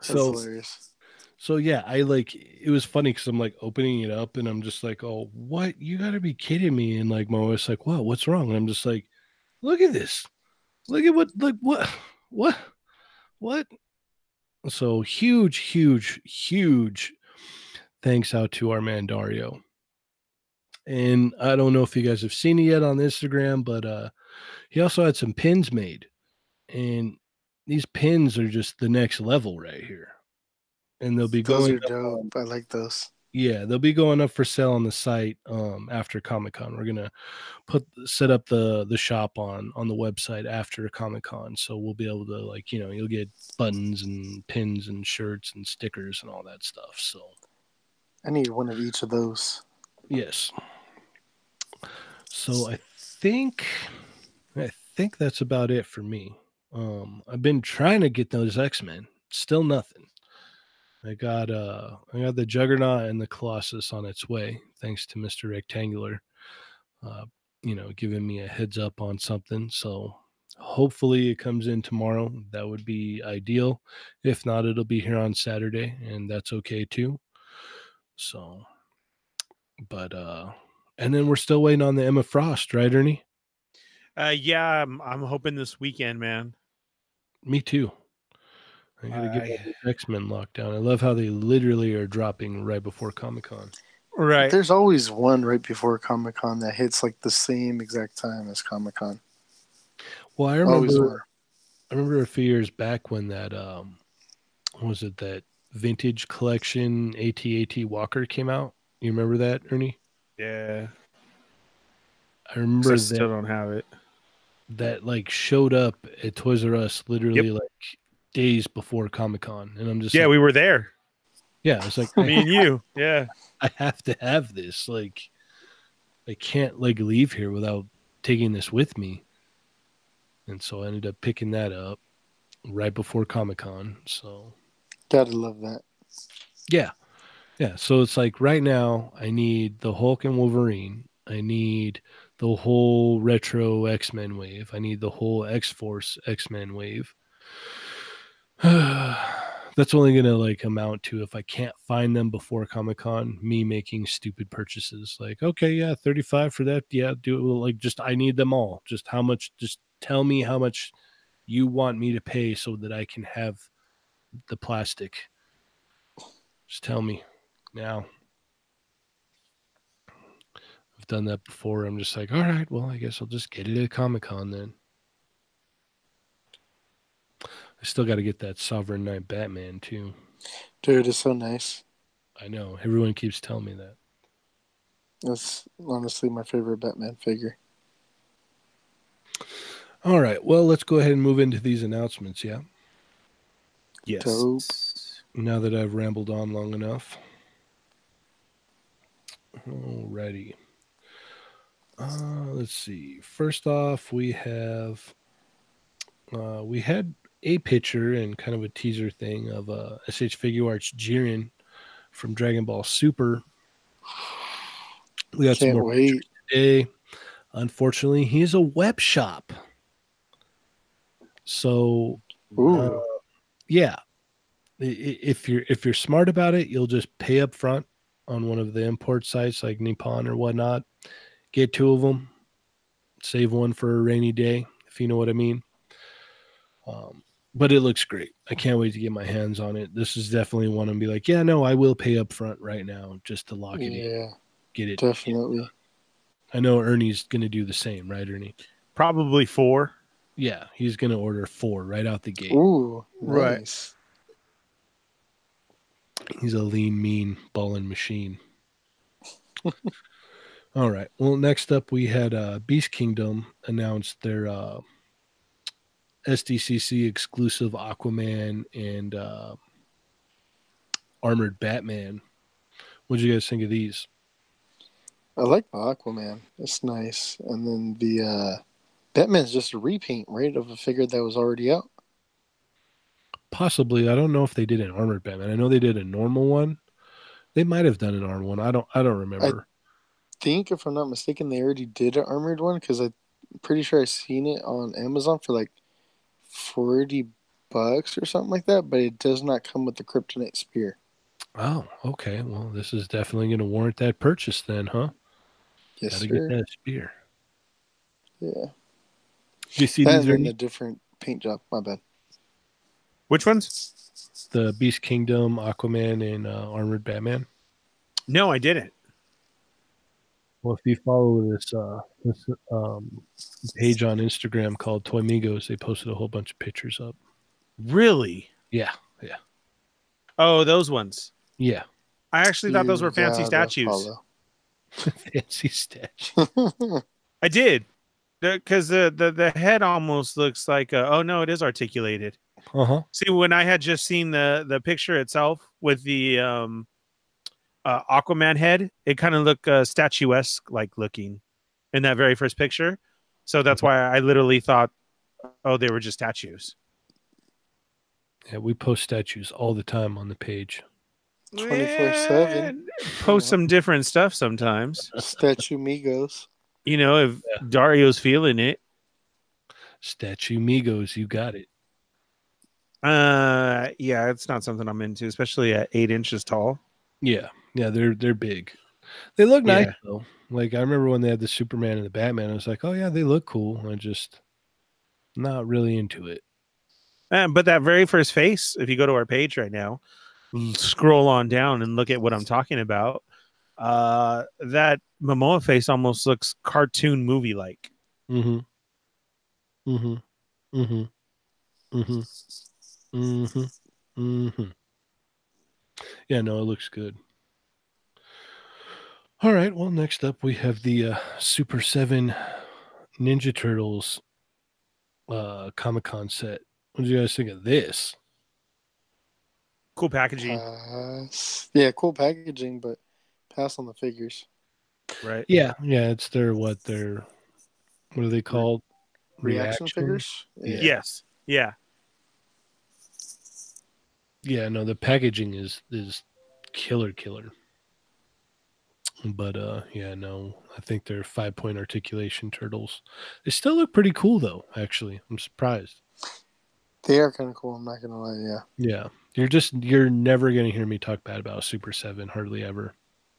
so hilarious. So yeah, I like it was funny because I'm like opening it up and I'm just like, oh, what? You gotta be kidding me! And like my wife's like, what? What's wrong? And I'm just like, look at this, look at what, like what, what, what? So huge, huge, huge thanks out to our man Dario. And I don't know if you guys have seen it yet on Instagram, but uh he also had some pins made, and these pins are just the next level right here. And they'll be Those going are dope. I like those. yeah, they'll be going up for sale on the site um, after Comic Con. We're gonna put set up the the shop on on the website after Comic Con, so we'll be able to like you know you'll get buttons and pins and shirts and stickers and all that stuff. So I need one of each of those. yes, so I think I think that's about it for me. Um, I've been trying to get those X Men, still nothing. I got uh I got the Juggernaut and the Colossus on its way, thanks to Mr. Rectangular. Uh, you know, giving me a heads up on something. So hopefully it comes in tomorrow. That would be ideal. If not, it'll be here on Saturday, and that's okay too. So but uh and then we're still waiting on the Emma Frost, right, Ernie? Uh, yeah, I'm, I'm hoping this weekend, man. Me too. I gotta get I- my X Men locked down. I love how they literally are dropping right before Comic Con. Right. There's always one right before Comic Con that hits like the same exact time as Comic Con. Well, I remember. I remember a few years back when that um what was it that vintage collection AT-AT Walker came out. You remember that, Ernie? Yeah. I remember I that still don't have it. That like showed up at Toys R Us literally like days before Comic Con, and I'm just Yeah, like, we were there. yeah, it's like Me and you. Yeah. I have to have this. Like, I can't like leave here without taking this with me. And so I ended up picking that up right before Comic Con. So Gotta love that. yeah, Yeah, so it's like right now I need the Hulk and Wolverine. I need the whole retro X Men wave. I need the whole X Force X Men wave. That's only gonna like amount to if I can't find them before Comic Con, me making stupid purchases. Like, okay, yeah, thirty five for that. Yeah, do it. Like, just I need them all. Just how much? Just tell me how much you want me to pay so that I can have the plastic. Just tell me now. I've done that before. I'm just like, all right, well, I guess I'll just get it at Comic Con then. I still got to get that Sovereign Knight Batman too. Dude, it's so nice. I know. Everyone keeps telling me that. That's honestly my favorite Batman figure. All right. Well, let's go ahead and move into these announcements. Yeah. Yes. Dope. Now that I've rambled on long enough. Alrighty. Uh, let's see. First off, we have uh, we had a picture and kind of a teaser thing of uh, SH Figuarts Jiren from Dragon Ball Super. We got some Can't more wait. today. Unfortunately, he's a web shop. So uh, yeah. If you're if you're smart about it, you'll just pay up front on one of the import sites like Nippon or whatnot. Get two of them, save one for a rainy day, if you know what I mean. Um, but it looks great. I can't wait to get my hands on it. This is definitely one and be like, yeah, no, I will pay up front right now just to lock it in, yeah, get it. definitely. I know Ernie's gonna do the same, right, Ernie? Probably four. Yeah, he's gonna order four right out the gate. Ooh, Right. nice. He's a lean, mean balling machine. All right. Well, next up we had uh, Beast Kingdom announced their uh, SDCC exclusive Aquaman and uh, armored Batman. What do you guys think of these? I like the Aquaman. It's nice. And then the uh Batman's just a repaint, right, of a figure that was already out. Possibly. I don't know if they did an armored Batman. I know they did a normal one. They might have done an armored one. I don't. I don't remember. Think if I'm not mistaken, they already did an armored one because I'm pretty sure I seen it on Amazon for like forty bucks or something like that. But it does not come with the kryptonite spear. oh, okay. Well, this is definitely going to warrant that purchase then, huh? Yes, Gotta sir. get that spear. Yeah, you see that these? and then a different paint job. My bad. Which ones? the Beast Kingdom, Aquaman, and uh, Armored Batman. No, I didn't. Well, if you follow this uh, this um, page on Instagram called Toy Migos, they posted a whole bunch of pictures up. Really? Yeah, yeah. Oh, those ones. yeah, I actually thought those were fancy gotta statues. fancy statue. I did. Because the, the the head almost looks like a, oh no, it is articulated. Uh huh. See, when I had just seen the the picture itself with the um uh, Aquaman head, it kind of looked uh, statuesque like looking in that very first picture. So that's why I literally thought, oh, they were just statues. Yeah, we post statues all the time on the page. 24/7. Post some different stuff sometimes. Statue Migos. You know, if Dario's feeling it. Statue Migos, you got it. Uh, yeah, it's not something I'm into, especially at eight inches tall. Yeah, yeah, they're they're big. They look nice Yeah. though. Like I remember when they had the Superman and the Batman, I was like, oh yeah, they look cool. I just not really into it. Uh, but that very first face, if you go to our page right now, scroll on down and look at what I'm talking about. Uh, that Momoa face almost looks cartoon movie like. Mm-hmm. Mm-hmm. Mm-hmm. Mm-hmm. Mm-hmm. Mm-hmm. Yeah, no, it looks good. All right. Well, next up we have the uh, Super Seven Ninja Turtles uh Comic Con set. What do you guys think of this? Cool packaging, Pass. Yeah, cool packaging, but pass on the figures. right? Yeah, yeah, it's their what their what are they called? Reaction, figures. Yeah. Yes. Yeah. Yeah, no, the packaging is is killer, killer. But uh, yeah, no, I think they're five point articulation turtles. They still look pretty cool though. Actually, I'm surprised. They are kind of cool. I'm not gonna lie. Yeah. Yeah, you're just you're never gonna hear me talk bad about Super Seven, hardly ever.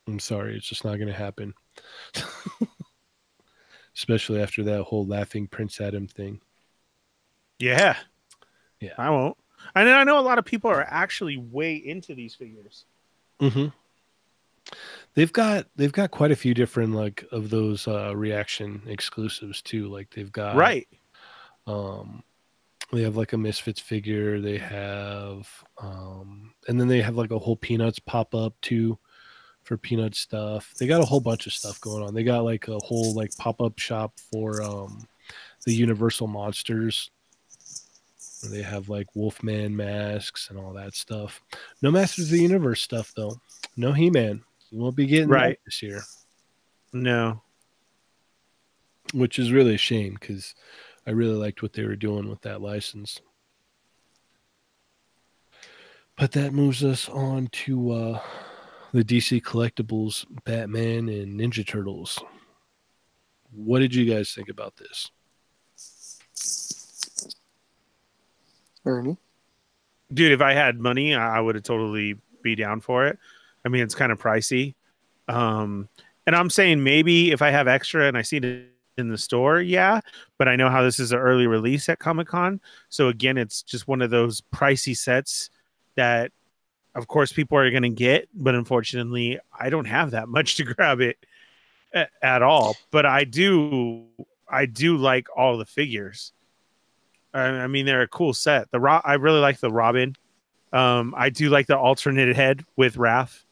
I'm sorry, it's just not gonna happen. Especially after that whole laughing Prince Adam thing. Yeah. Yeah. I won't. And I know a lot of people are actually way into these figures. Mm-hmm. They've got they've got quite a few different like of those uh reaction exclusives too. Like they've got right. um they have like a misfits figure they have um and then they have like a whole peanuts pop up too for peanut stuff. They got a whole bunch of stuff going on. They got like a whole like pop-up shop for um the universal monsters. They have like wolfman masks and all that stuff. No masters of the universe stuff though. No he-man you won't be getting Right. that this year No. which is really a shame because I really liked what they were doing with that license. But that moves us on to uh, the DC Collectibles Batman and Ninja Turtles. What did you guys think about this? Ernie. Dude, if I had money, I I would have totally be down for it. I mean, it's kind of pricey. Um, and I'm saying maybe if I have extra and I see it in the store, yeah. But I know how this is an early release at Comic Con. So again, it's just one of those pricey sets that, of course, people are going to get. But unfortunately, I don't have that much to grab it at all. But I do, I do like all the figures. I, I mean, they're a cool set. The Ro- I really like the Robin. Um, I do like the alternate head with Raph.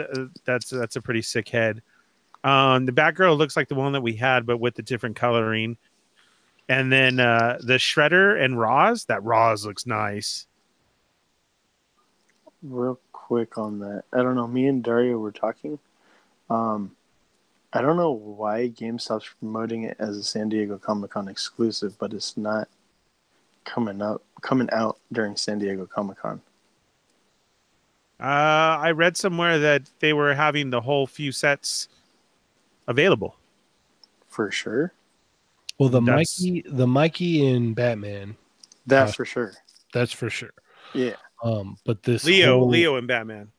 Uh, That's that's a pretty sick head. Um, the Batgirl looks like the one that we had, but with the different coloring. And then uh, the Shredder and Ra's. That Ra's looks nice. Real quick on that. I don't know. Me and Dario were talking. Um, I don't know why GameStop's promoting it as a San Diego Comic Con exclusive, but it's not coming up coming out during San Diego Comic Con. Uh, I read somewhere that they were having the whole few sets available. For sure. Well, the That's- Mikey, the Mikey in Batman, That Uh, for sure. that's for sure. Yeah. Um, but this Leo, whole- Leo and Batman.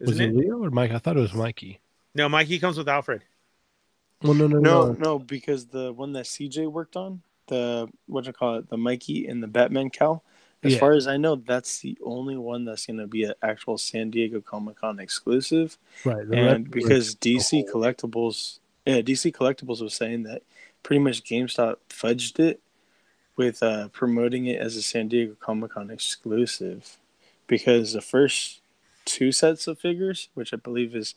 was Isn't it it? Leo or Mike? I thought it was Mikey. No, Mikey comes with Alfred. Well, no, no, No, no. no, because the one that CJ worked on, the what you call it, the Mikey and the Batman cowl. As Yeah. far as I know, that's the only one that's going to be an actual San Diego Comic Con exclusive. Right. and because DC Collectibles, yeah, DC Collectibles was saying that pretty much GameStop fudged it with uh, promoting it as a San Diego Comic Con exclusive, because the first two sets of figures, which I believe is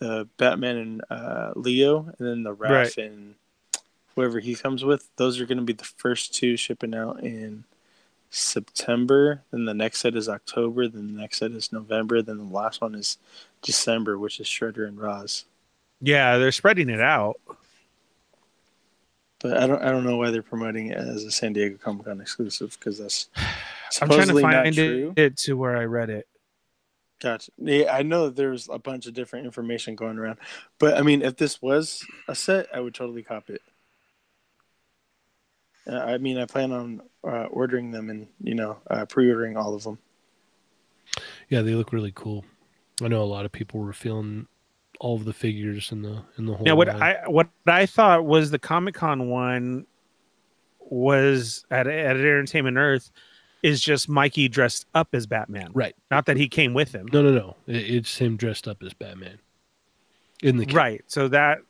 the Batman and uh, Leo, and then the Raph Right. and whoever he comes with, those are going to be the first two shipping out in September. Then the next set is October. Then the next set is November. Then the last one is December, which is Shredder and Ra's. Yeah, they're spreading it out. But I don't I don't know why they're promoting it as a San Diego Comic Con exclusive because that's I'm trying to supposedly find it, it to where I read it. Gotcha. Yeah, I know that there's a bunch of different information going around, but I mean, if this was a set, I would totally cop it. Uh, I mean, I plan on uh, ordering them and you know uh, pre-ordering all of them. Yeah, they look really cool. I know a lot of people were feeling all of the figures in the in the whole. Now, what line. I what I thought was the Comic Con one was at at Entertainment Earth is just Mikey dressed up as Batman. right? Not that he came with him. No, no, no. It, it's him dressed up as Batman in the Right. So that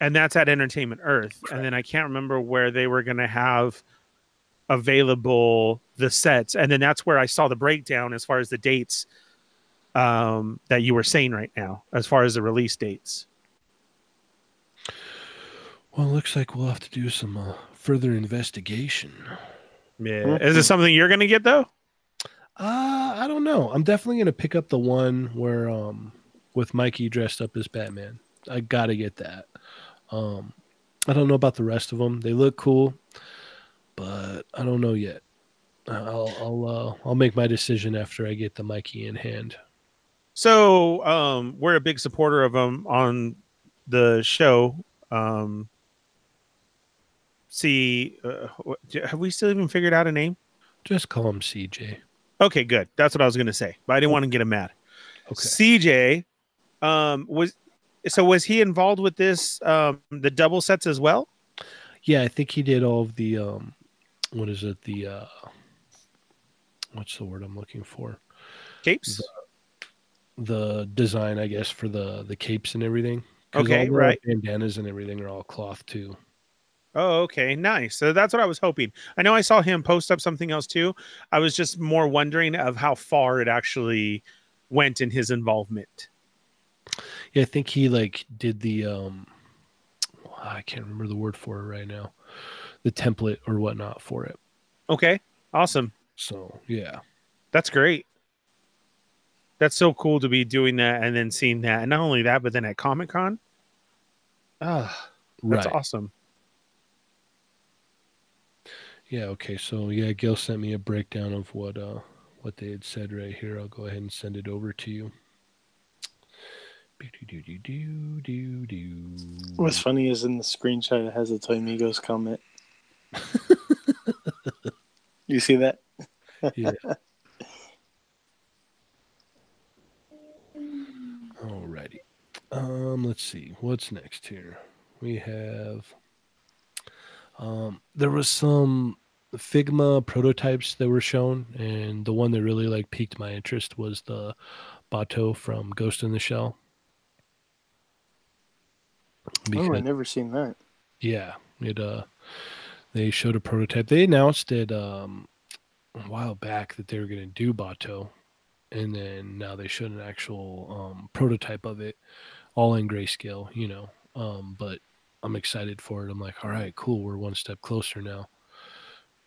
and that's at Entertainment Earth. And then I can't remember where they were going to have available the sets. And then that's where I saw the breakdown as far as the dates um, that you were saying right now, as far as the release dates. Well, it looks like we'll have to do some uh, further investigation. Yeah. Is it something you're going to get though? Uh, I don't know. I'm definitely gonna pick up the one where um with Mikey dressed up as Batman. I gotta get that. Um, I don't know about the rest of them. They look cool, but I don't know yet. I'll I'll uh, I'll make my decision after I get the Mikey in hand. So um, we're a big supporter of him on the show. Um, see, uh, have we still even figured out a name? Just call him CJ. Okay, good. That's what I was gonna say, but I didn't want to get him mad. Okay. CJ um, was so was he involved with this um, the double sets as well? Yeah, I think he did all of the um what is it? The uh what's the word I'm looking for? Capes. The design, I guess, for the the capes and everything. Okay, the right. Bandanas and everything are all cloth too. Oh, okay, nice. So that's what I was hoping. I know I saw him post up something else too. I was just more wondering of how far it actually went in his involvement. Yeah, I think he like did the um I can't remember the word for it right now. The template or whatnot for it. Okay, awesome. So yeah. That's great. That's so cool to be doing that and then seeing that, and not only that, but then at Comic Con. Ah, that's right. awesome. Yeah, okay. So yeah, Gil sent me a breakdown of what uh what they had said right here. I'll go ahead and send it over to you. What's funny is in the screenshot it has a Toy Migos comment. you see that? Yeah. Alrighty. Um, let's see. What's next here? We have um there was some Figma prototypes that were shown, and the one that really like piqued my interest was the Batou from Ghost in the Shell. Oh, I never seen that. yeah, it uh they showed a prototype. They announced it um a while back that they were gonna do Batou. And then now they showed an actual um prototype of it, all in grayscale, you know. Um, but I'm excited for it. I'm like, all right, cool, we're one step closer now.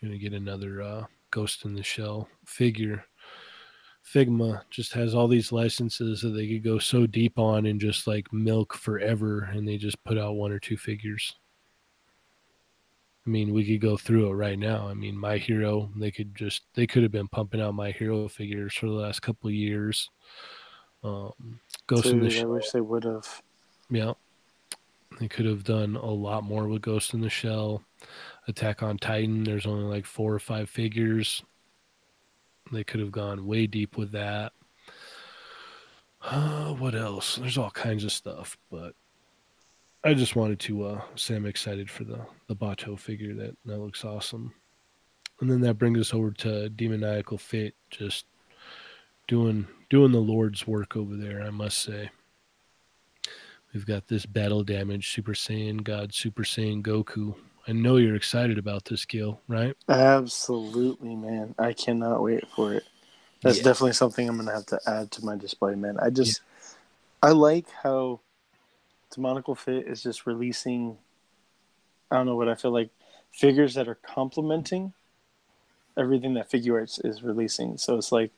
Gonna get another uh Ghost in the Shell figure. Figma just has all these licenses that they could go so deep on and just like milk forever, and they just put out one or two figures. I mean, we could go through it right now. I mean, My Hero, they could just they could have been pumping out My Hero figures for the last couple of years. Um, Ghost in the Dude, I Shell, wish they would have. yeah, they could have done a lot more with Ghost in the Shell. Attack on Titan, there's only like four or five figures. They could have gone way deep with that. Uh, what else? There's all kinds of stuff, but I just wanted to uh, say I'm excited for the the Batou figure. That that looks awesome. And then that brings us over to Demoniacal Fit, just doing doing the Lord's work over there. I must say. We've got this battle damage Super Saiyan God Super Saiyan Goku. I know you're excited about this, Gil, right? Absolutely, man. I cannot wait for it. That's Yeah. definitely something I'm gonna have to add to my display, man. I just I like how Demoniacal Fit is just releasing I don't know what I feel like figures that are complementing everything that Figuarts is releasing. So it's like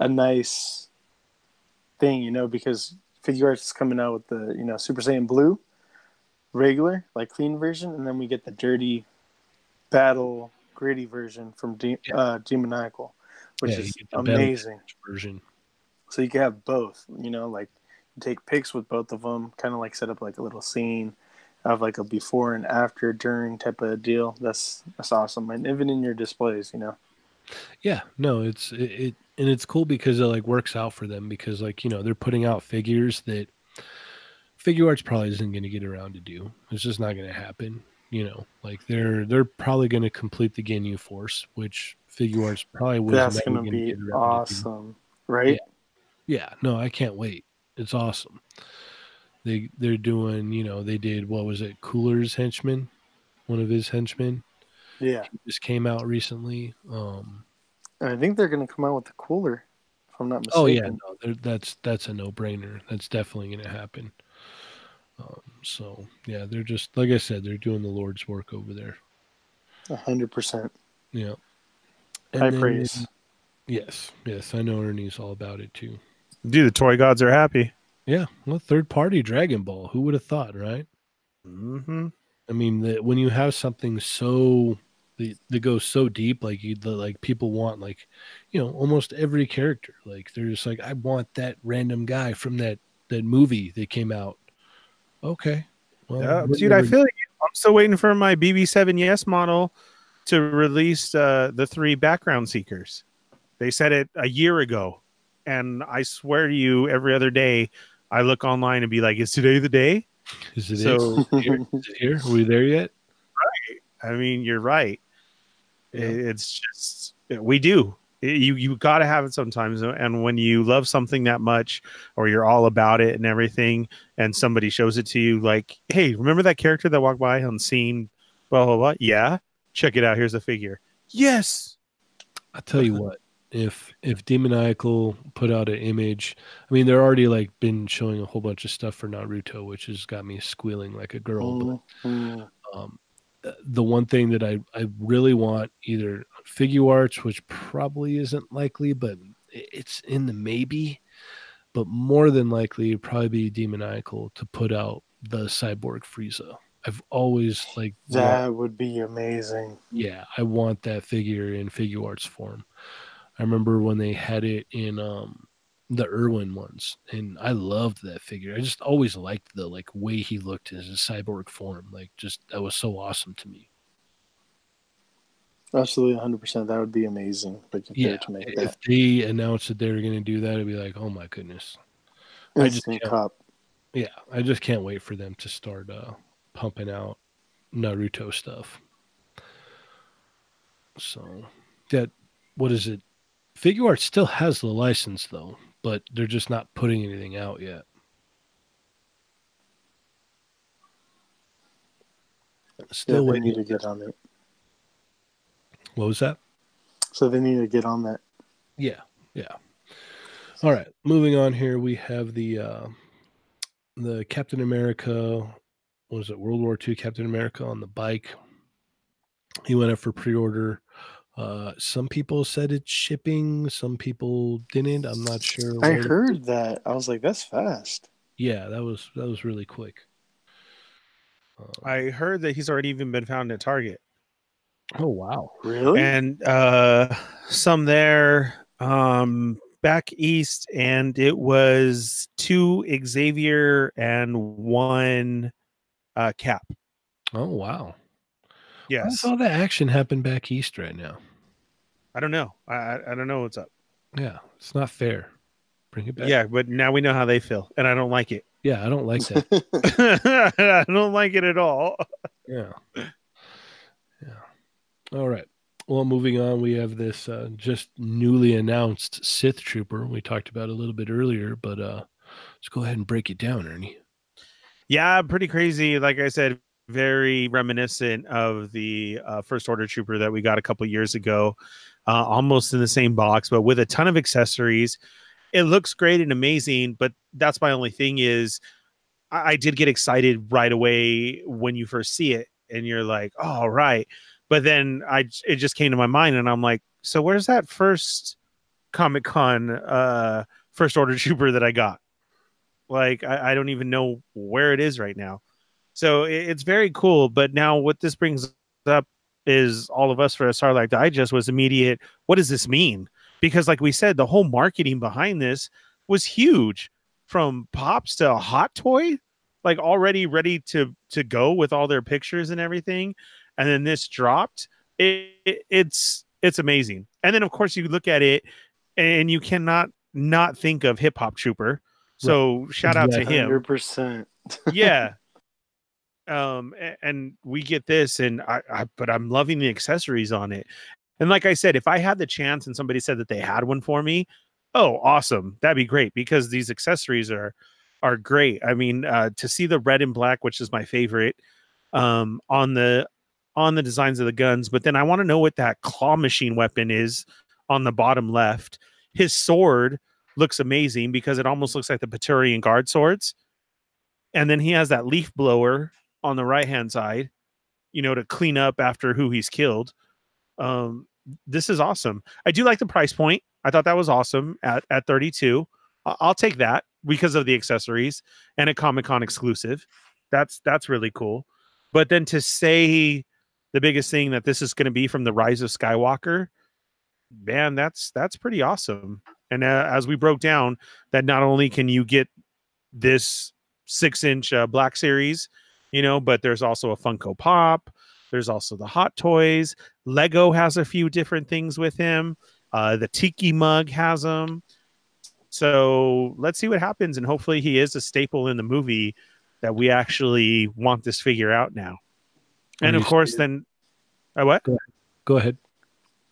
a nice thing, you know, because Figuarts is coming out with the, you know, Super Saiyan Blue, regular, like clean version, and then we get the dirty battle gritty version from De- Yeah. uh, Demoniacal, which Yeah, is get the battle amazing. Version. So you can have both, you know, like you take pics with both of them, kind of like set up like a little scene, of like a before and after, during type of deal. That's that's awesome, and even in your displays, you know. Yeah, no, it's it, it and it's cool because it like works out for them because like you know they're putting out figures that Figuarts probably isn't going to get around to do. It's just not going to happen. You know, like they're they're probably going to complete the Ginyu Force, which Figuarts probably was That's gonna gonna be to awesome, right? Yeah, no, I can't wait. It's awesome. They they're doing, you know, they did what was it, Cooler's henchman, one of his henchmen. Yeah, He just came out recently. Um, I think they're gonna come out with the cooler, if I'm not mistaken. oh yeah, no, that's that's a no brainer. That's definitely going to happen. Um, so yeah, they're just like I said, they're doing the Lord's work over there. a hundred percent. Yeah. High then- praise. Yes, yes, I know Ernie's all about it too. Dude, the toy gods are happy. Yeah, well, third party Dragon Ball. Who would have thought, right? Mm-hmm. I mean, that when you have something so that, that goes so deep, like you, the, like people want, like you know almost every character. Like they're just like, I want that random guy from that that movie that came out. Okay, well, Yeah, dude, I feel like I'm still waiting for my BB7 Yes model to release uh, the three background seekers. They said it a year ago, and I swear to you, every other day I look online and be like, "Is today the day?" is it so- here? Is it here? Are we there yet? Right. I mean, you're right. Yeah. It's just we do. It- You you got to have it sometimes, and when you love something that much, or you're all about it and everything, and somebody shows it to you, like, "Hey, remember that character that walked by unseen?" Blah blah blah. Yeah, check it out. Here's the figure. Yes. I tell you what, if if Demoniacal put out an image, I mean, they're already like been showing a whole bunch of stuff for Naruto, which has got me squealing like a girl. But Mhm. um, uh, the one thing that I I really want either Figuarts, which probably isn't likely, but it's in the maybe. But more than likely, it'd probably be Demoniacal to put out the Cyborg Frieza. I've always like That would be amazing. yeah, I want that figure in Figuarts form. I remember when they had it in um the Irwin ones, and I loved that figure. I just always liked the like way he looked as a cyborg form. Like just that was so awesome to me. Absolutely, 100%. That would be amazing. Like, if Yeah, were to make if that they announced that they were going to do that, it'd be like, oh my goodness. I just can't- cop. Yeah, I just can't wait for them to start uh pumping out Naruto stuff. So that what is it? Figure Art still has the license though, but they're just not putting anything out yet. Still yeah, waiting. to get on it. What was that? So they need to get on that. Yeah, yeah. All right, moving on here. We have the uh, the Captain America. What was it? World War II Captain America on the bike. He went up for pre-order. Uh, some people said it's shipping. Some people didn't. I'm not sure. I where- heard that. I was like, that's fast. Yeah, that was that was really quick. Uh, I heard that he's already even been found at Target. Oh wow! Really? and uh some there um back east and it was two xavier and one uh cap Oh wow! Yes does all that action happen back east right now? i don't know I, I i don't know what's up Yeah, it's not fair. Bring it back. yeah but now we know how they feel and i don't like it yeah. I don't like that. i don't like it at all. Yeah. All right. Well, moving on, we have this uh, just newly announced Sith Trooper. We talked about a little bit earlier, but uh, let's go ahead and break it down, Ernie. yeah pretty crazy like i said very reminiscent of the uh, first order trooper that we got a couple years ago uh, almost in the same box but with a ton of accessories it looks great and amazing but that's my only thing is I, I did get excited right away when you first see it and you're like oh, all right but then i it just came to my mind and i'm like so where's that first comic con uh first order trooper that i got like I, I don't even know where it is right now so it, it's very cool but now what this brings up is all of us for a Sarlacc Digest was immediate. What does this mean? Because, like we said, the whole marketing behind this was huge, from pops to hot toy, like already ready to to go with all their pictures and everything. And then this dropped. It, it- it's it's amazing. And then of course you look at it, and you cannot not think of Hip Hop Trooper. So shout out to him Hundred percent. yeah um and we get this and I, I but i'm loving the accessories on it and like i said if i had the chance and somebody said that they had one for me oh awesome that'd be great because these accessories are are great i mean uh to see the red and black which is my favorite um on the on the designs of the guns but then i want to know what that claw machine weapon is on the bottom left. His sword looks amazing because it almost looks like the Praetorian guard swords. And then he has that leaf blower on the right hand side you know to clean up after who he's killed. Um this is awesome. I do like the price point. I thought that was awesome at, at 32 i'll take that because of the accessories and a comic-con exclusive. That's that's really cool. But then to say the biggest thing that this is going to be from the rise of skywalker man, that's that's pretty awesome. And uh, as we broke down, that not only can you get this six inch uh, Black Series, you know, but there's also a Funko Pop. There's also the Hot Toys. Lego has a few different things with him. Uh, the Tiki mug has them. So let's see what happens, and hopefully he is a staple in the movie that we actually want this figure out now. And of course, then, uh, what? Go ahead. Go ahead.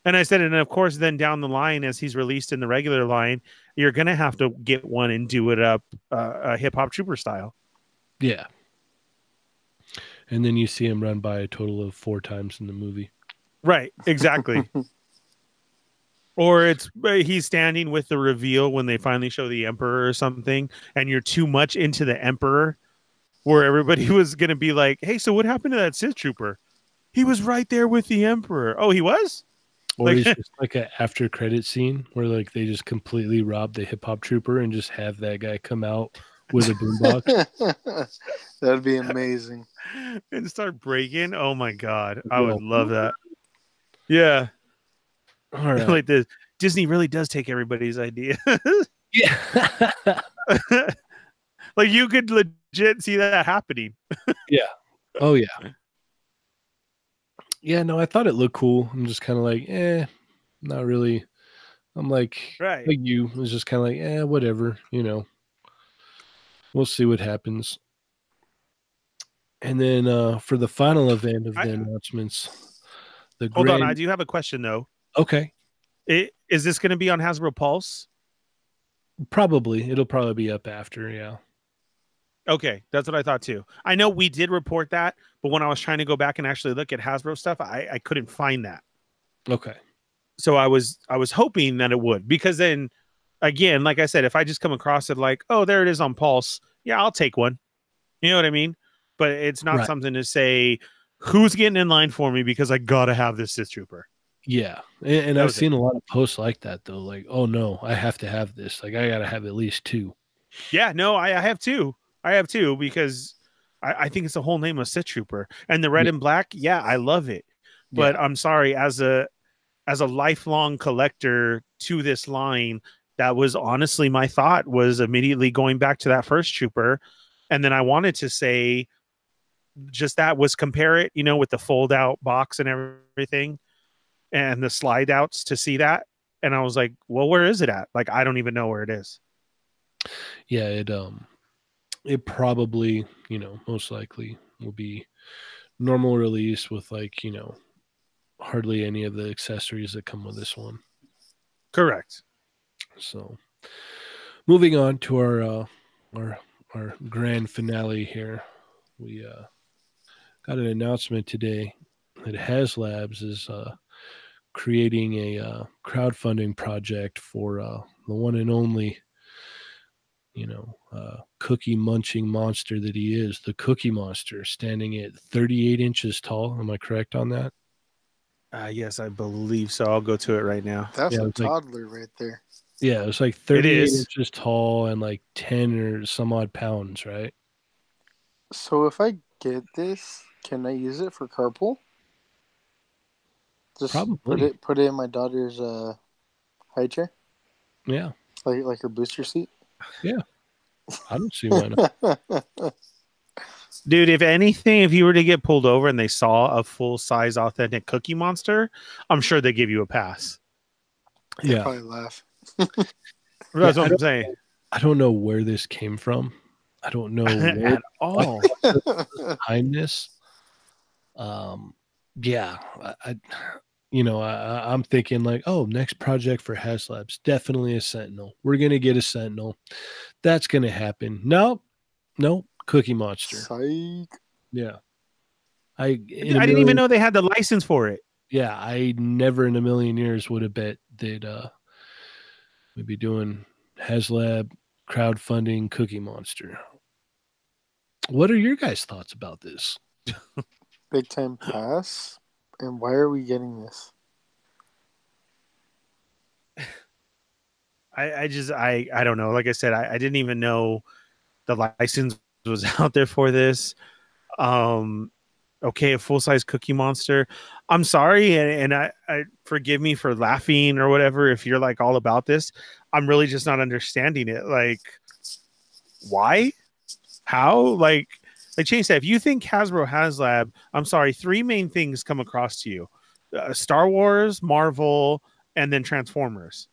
And I said, and of course, then down the line, as he's released in the regular line, you're gonna have to get one and do it up uh, a hip hop trooper style. Yeah. And then you see him run by a total of four times in the movie. Right. Exactly. or it's uh, he's standing with the reveal when they finally show the emperor or something, and you're too much into the emperor, where everybody was gonna be like, "Hey, so what happened to that Sith trooper? He was right there with the emperor. Oh, he was." Or Like- it's just like an after credit scene where like they just completely rob the hip hop trooper and just have that guy come out with a boombox. That'd be amazing. and start breaking. Oh my god, I would love that. Yeah, All right. like the Disney really does take everybody's idea. yeah. Like you could legit see that happening. Yeah. Oh yeah. Yeah, no, I thought it looked cool. I'm just kind of like, eh, not really. I'm like, Right. like you it was just kind of like, eh, whatever, you know. We'll see what happens. And then uh for the final event of the I- announcements, the Hold grand, on, I do have a question though. okay, It, is this going to be on Hasbro Pulse? probably it'll probably be up after, yeah. Okay, that's what I thought too. I know we did report that, but when I was trying to go back and actually look at Hasbro stuff, I, I couldn't find that. Okay, so I was I was hoping that it would because then again, like I said, if I just come across it like, oh, there it is on Pulse, yeah, I'll take one. You know what I mean? But it's not Right. something to say who's getting in line for me because I gotta have this Sith Trooper. yeah, and, and I've was it. seen a lot of posts like that though. Like, oh no, I have to have this. Like, I gotta have at least two. Yeah, no, I, I have two. I have two because I, I think it's the whole name of Sith Trooper. And the red Yeah. and black, yeah, I love it. But I'm sorry, as a as a lifelong collector to this line, that was honestly my thought was immediately going back to that first trooper. And then I wanted to say just that was compare it, you know, with the fold out box and everything and the slide outs to see that. And I was like, well, where is it at? Like, I don't even know where it is. yeah it um it probably you know most likely will be normal release with like you know hardly any of the accessories that come with this one Correct. so moving on to our uh our our grand finale here we uh got an announcement today that haslabs is uh creating a uh crowdfunding project for uh the one and only you know, uh, cookie munching monster that he is, the Cookie Monster, standing at 38 inches tall. Am I correct on that? Uh, yes, I believe so. I'll go to it right now. That's Yeah, a it's like- toddler right there. Yeah, it's like 38 is. inches tall and like 10 or some odd pounds, right? So if I get this, can I use it for carpool? Just put it put it in my daughter's uh high chair, Yeah, like like her booster seat. I don't see why not. Dude, if anything, if you were to get pulled over and they saw a full size authentic cookie monster, I'm sure they give you a pass. They'd Yeah, probably laugh. That's I what I'm don't- saying. I don't know where this came from. I don't know where At all. behind this. Um, yeah, I, I you know, I, I- I'm thinking like, oh, next project for HasLabs, definitely a Sentinel. We're gonna get a Sentinel. That's gonna happen. No, no, Cookie Monster. Psych. Yeah, I I in didn't even know they had the license for it. Yeah, I never in a million years would have bet that uh, we'd be doing HasLab crowdfunding Cookie Monster. What are your guys' thoughts about this? Big time pass. And why are we getting this? I, I just I I don't know. Like I said, I, I didn't even know the license was out there for this. Um okay, a full size Cookie Monster. I'm sorry, and, and I, I forgive me for laughing or whatever. If you're like all about this, I'm really just not understanding it. Like, why? How? Like, like Shane said, if you think Hasbro HasLab, I'm sorry, three main things come across to you: uh, Star Wars, Marvel, and then Transformers.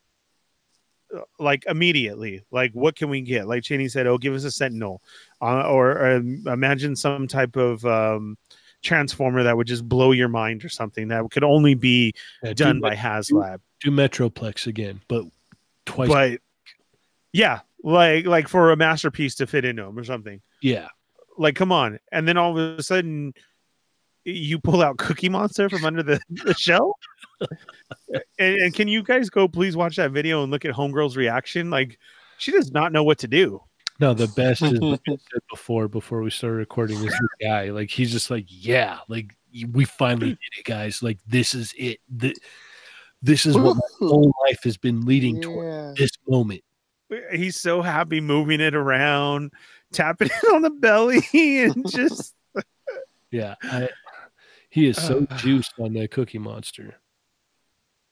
Uh, Like immediately, like what can we get? Like Cheney said, "Oh, give us a Sentinel," uh, or um, imagine some type of um, transformer that would just blow your mind or something that could only be Yeah, do done Met- by HasLab. do Metroplex again, but twice. But yeah, like like for a masterpiece to fit into them or something. yeah, Like, come on! And then all of a sudden, you pull out Cookie Monster from under the, the shell. and, and can you guys go please watch that video and look at Homegirl's reaction? Like, she does not know what to do. no, the best is like said before before we started recording this guy. Like he's just like, yeah, like we finally did it, guys. Like this is it. Th- this is what my whole life has been leading toward. This moment. He's so happy moving it around, tapping it on the belly, and just Yeah, I, he is so juiced on that Cookie Monster.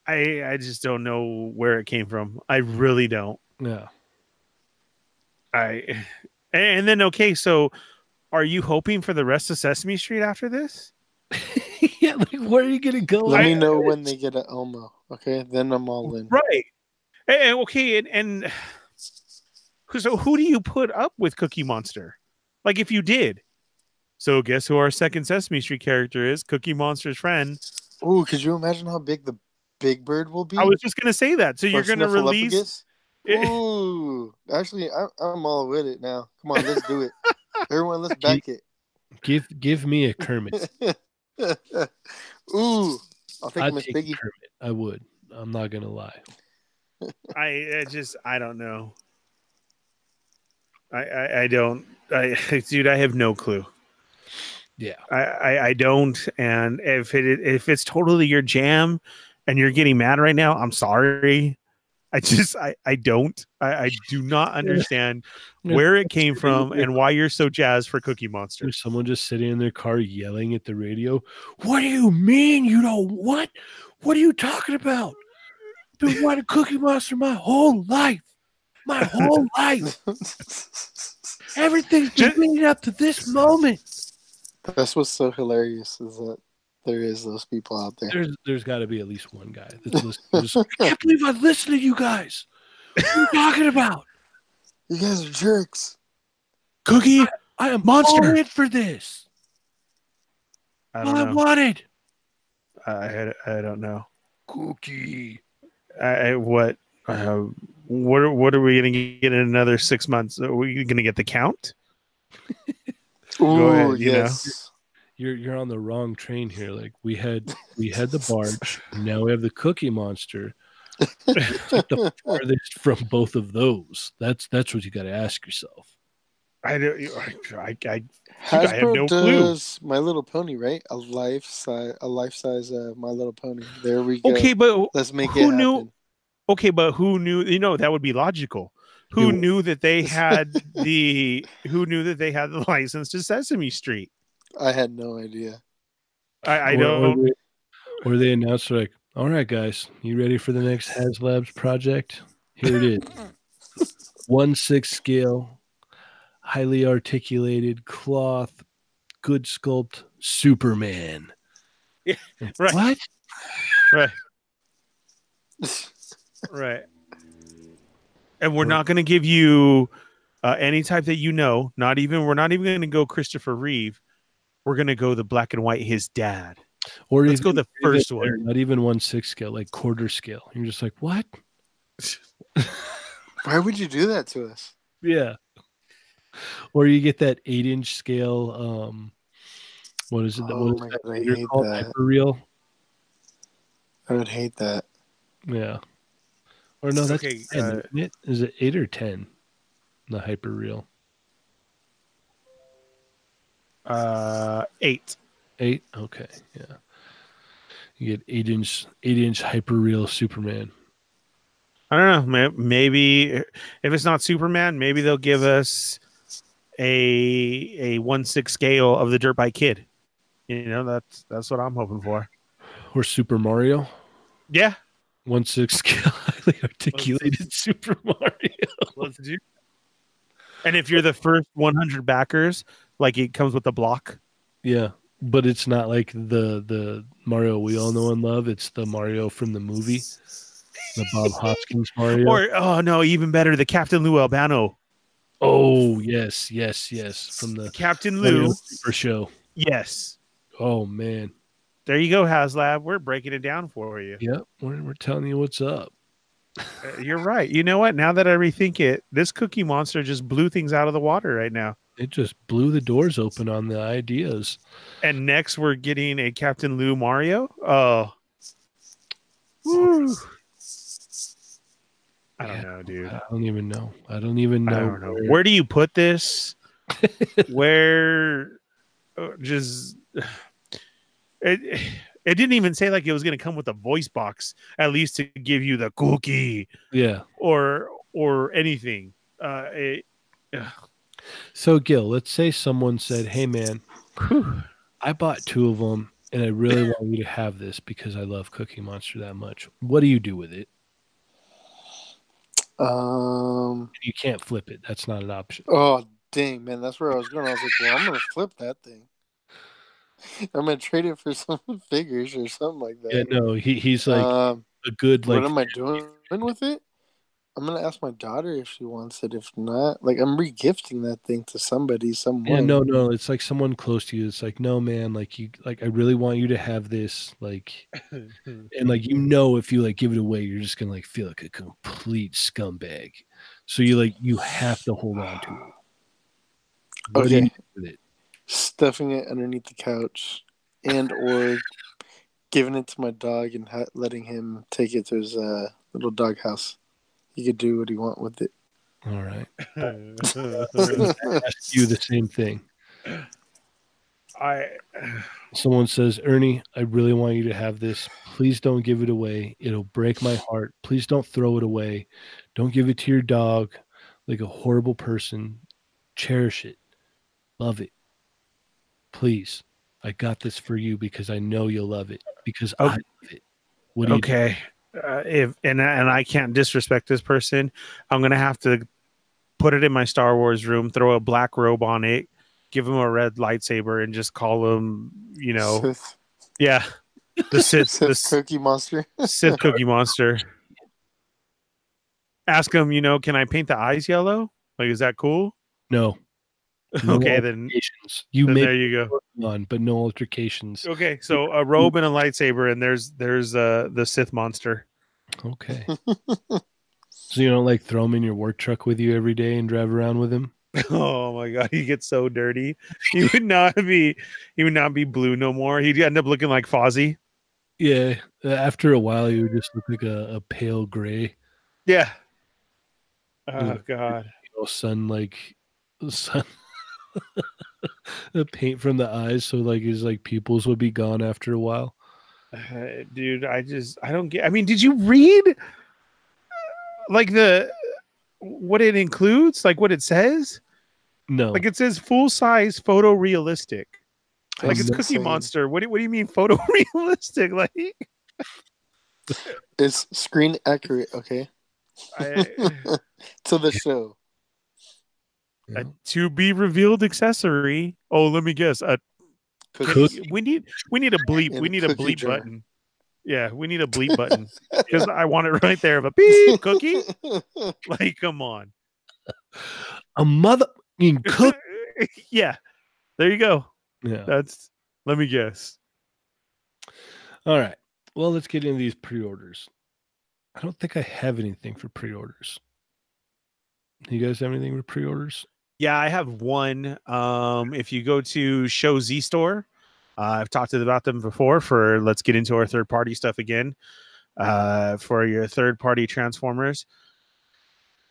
I I just don't know where it came from. I really don't. Yeah. I and then okay, so are you hoping for the rest of Sesame Street after this? yeah, like where are you gonna go? Let I- me know when they get an Elmo. Okay, then I'm all in. Right. And, okay, and, and so who do you put up with Cookie Monster? Like if you did. So guess who our second Sesame Street character is? Cookie Monster's friend. Ooh, could you imagine how big the Big Bird will be? I was just gonna say that. So Or you're gonna release Snuffleupagus? Ooh, actually, I, I'm all with it now. Come on, let's do it. Everyone, let's back it. Give give me a Kermit. Ooh, I'll take I'd Miss take Piggy. Kermit. I would. I'm not gonna lie. I, I just I don't know. I, I I don't I dude I have no clue. Yeah. I, I I don't and if it if it's totally your jam and you're getting mad right now, I'm sorry. I just I I don't I, I do not understand Yeah. where it came from and why you're so jazzed for Cookie Monster. There's someone just sitting in their car yelling at the radio. What do you mean you don't what? What are you talking about? Been wanting Cookie Monster my whole life. My whole life. Everything's been leading up to this moment. That's what's so hilarious is that there is those people out there. There's there's got to be at least one guy that's listening. I can't believe I listened to you guys. What are you talking about? You guys are jerks. Cookie, I am Monster. all in for this. I All I don't know. wanted. I I don't know. Cookie. I, I what uh, what are, what are we gonna get in another six months? Are we gonna get the count? Ooh, ahead, you know. yes. You're you're on the wrong train here. Like we had we had the barge. now we have the Cookie Monster. The farthest from both of those. That's that's what you got to ask yourself. I don't. I, I, I Hasbro have no clue. does My Little Pony, right? A life size, a life size uh, My Little Pony. There we go. okay, but let's make who it knew- happen. Okay, but who knew? You know that would be logical. Who You- knew that they had the? Who knew that they had the license to Sesame Street? I had no idea. I, I don't. Or they, or they announced like, "All right, guys, you ready for the next HasLabs project? Here it is. One six scale, highly articulated cloth, good sculpt, Superman." Yeah, right. What? Right. Right. And we're Or- not going to give you uh, any type that you know. Not even. We're not even going to go Christopher Reeve. We're going to go the black and white. His dad. Or Let's go the first even- one. Not even one six scale, like quarter scale. You're just like, what? Why would you do that to us? Yeah. Or you get that eight inch scale. Um, what is it? Oh what is my that God, I meter hate called? that. Hyperreal. I would hate that. Yeah. Or no, that's Okay, 10, uh, it? Is it eight or ten? The hyperreal. Uh, eight. Eight. Okay. Yeah. You get eight inch, eight inch hyperreal Superman. I don't know. Maybe if it's not Superman, maybe they'll give us a a one six scale of the Dirt Bike Kid. You know, that's that's what I'm hoping for. Or Super Mario. Yeah, One six scale highly articulated Super Mario. let's do. And if you're the first 100 backers, like it comes with a block. Yeah. But it's not like the the Mario we all know and love. It's the Mario from the movie. The Bob Hoskins Mario. Or oh no, even better, the Captain Lou Albano. oh yes, yes, yes. From the Captain Lou. Super Show. Yes. Oh man. There you go, Haslab. We're breaking it down for you. Yep. We're, we're telling you what's up. Uh, You're right. You know what? Now that I rethink it, this Cookie Monster just blew things out of the water right now. It just blew the doors open on the ideas. And next, we're getting a Captain Lou Mario. Oh, Woo. I don't Yeah. know, dude. I don't even know. I don't even know. Don't know. where- Where do you put this? Where uh, just it it didn't even say like it was going to come with a voice box at least to give you the cookie Yeah. or or anything. Uh it, So Gil, let's say someone said, "Hey man, I bought two of them, and I really want you to have this because I love Cookie Monster that much. What do you do with it? Um. You can't flip it. That's not an option. Oh dang, man, that's where I was going. I was like, well, I'm gonna flip that thing. I'm gonna trade it for some figures or something like that. Yeah, no, he, he's like um, a good like. what am I doing with it? I'm gonna ask my daughter if she wants it. If not, like I'm regifting that thing to somebody, someone. yeah, no, no, it's like someone close to you. It's like, no, man, like you, like I really want you to have this, like, and like you know, if you like give it away, you're just gonna like feel like a complete scumbag. So you like you have to hold on to it. What do Okay. Do with it? stuffing it underneath the couch, and or giving it to my dog and ha- letting him take it to his uh, little dog house. He could do what he want with it. All right. Ask you the same thing. I Someone says, Ernie, I really want you to have this. Please don't give it away. It'll break my heart. Please don't throw it away. Don't give it to your dog like a horrible person. Cherish it. Love it. Please. I got this for you because I know you'll love it. Because I love it. What do you okay. Uh, if and and I can't disrespect this person, I'm gonna have to put it in my Star Wars room, throw a black robe on it, give him a red lightsaber, and just call him, you know, Sith, yeah, the Sith, Sith the Cookie Monster. Sith Cookie Monster. Ask him, you know, can I paint the eyes yellow? Like, is that cool? No. No okay, then. You then there you go. one, but no altercations. Okay, so a robe and a lightsaber, and there's there's uh the Sith monster. Okay. so you don't like throw him in your work truck with you every day and drive around with him? Oh my god, he gets so dirty. He would not be he would not be blue no more. He'd end up looking like Fozzie. Yeah. uh, After a while, you would just look like a, a pale gray, Yeah. Oh god. you know, sun like sun. the paint from the eyes, so like his like pupils would be gone after a while. Uh, dude, I just I don't get I mean, did you read like the what it includes? Like what it says? No, Like it says full size photorealistic. Like That's it's Cookie insane. Monster. What do, what do you mean photorealistic? Like It's screen accurate, okay? I, to the show. Yeah. a to be revealed accessory. Oh, let me guess. A Cookie. Cookie. we need we need a bleep. In We need a bleep jar. button. Yeah, we need a bleep button because I want it right there of a beep cookie. Like, come on. a mother mean cook. yeah, there you go. Yeah. That's. Let me guess. All right. Well, let's get into these pre-orders. I don't think I have anything for pre-orders. You guys have anything for pre-orders? Yeah, I have one. Um, if you go to Show Z Store, uh, I've talked about them before. For let's get into our third party stuff again. Uh, for your third party Transformers,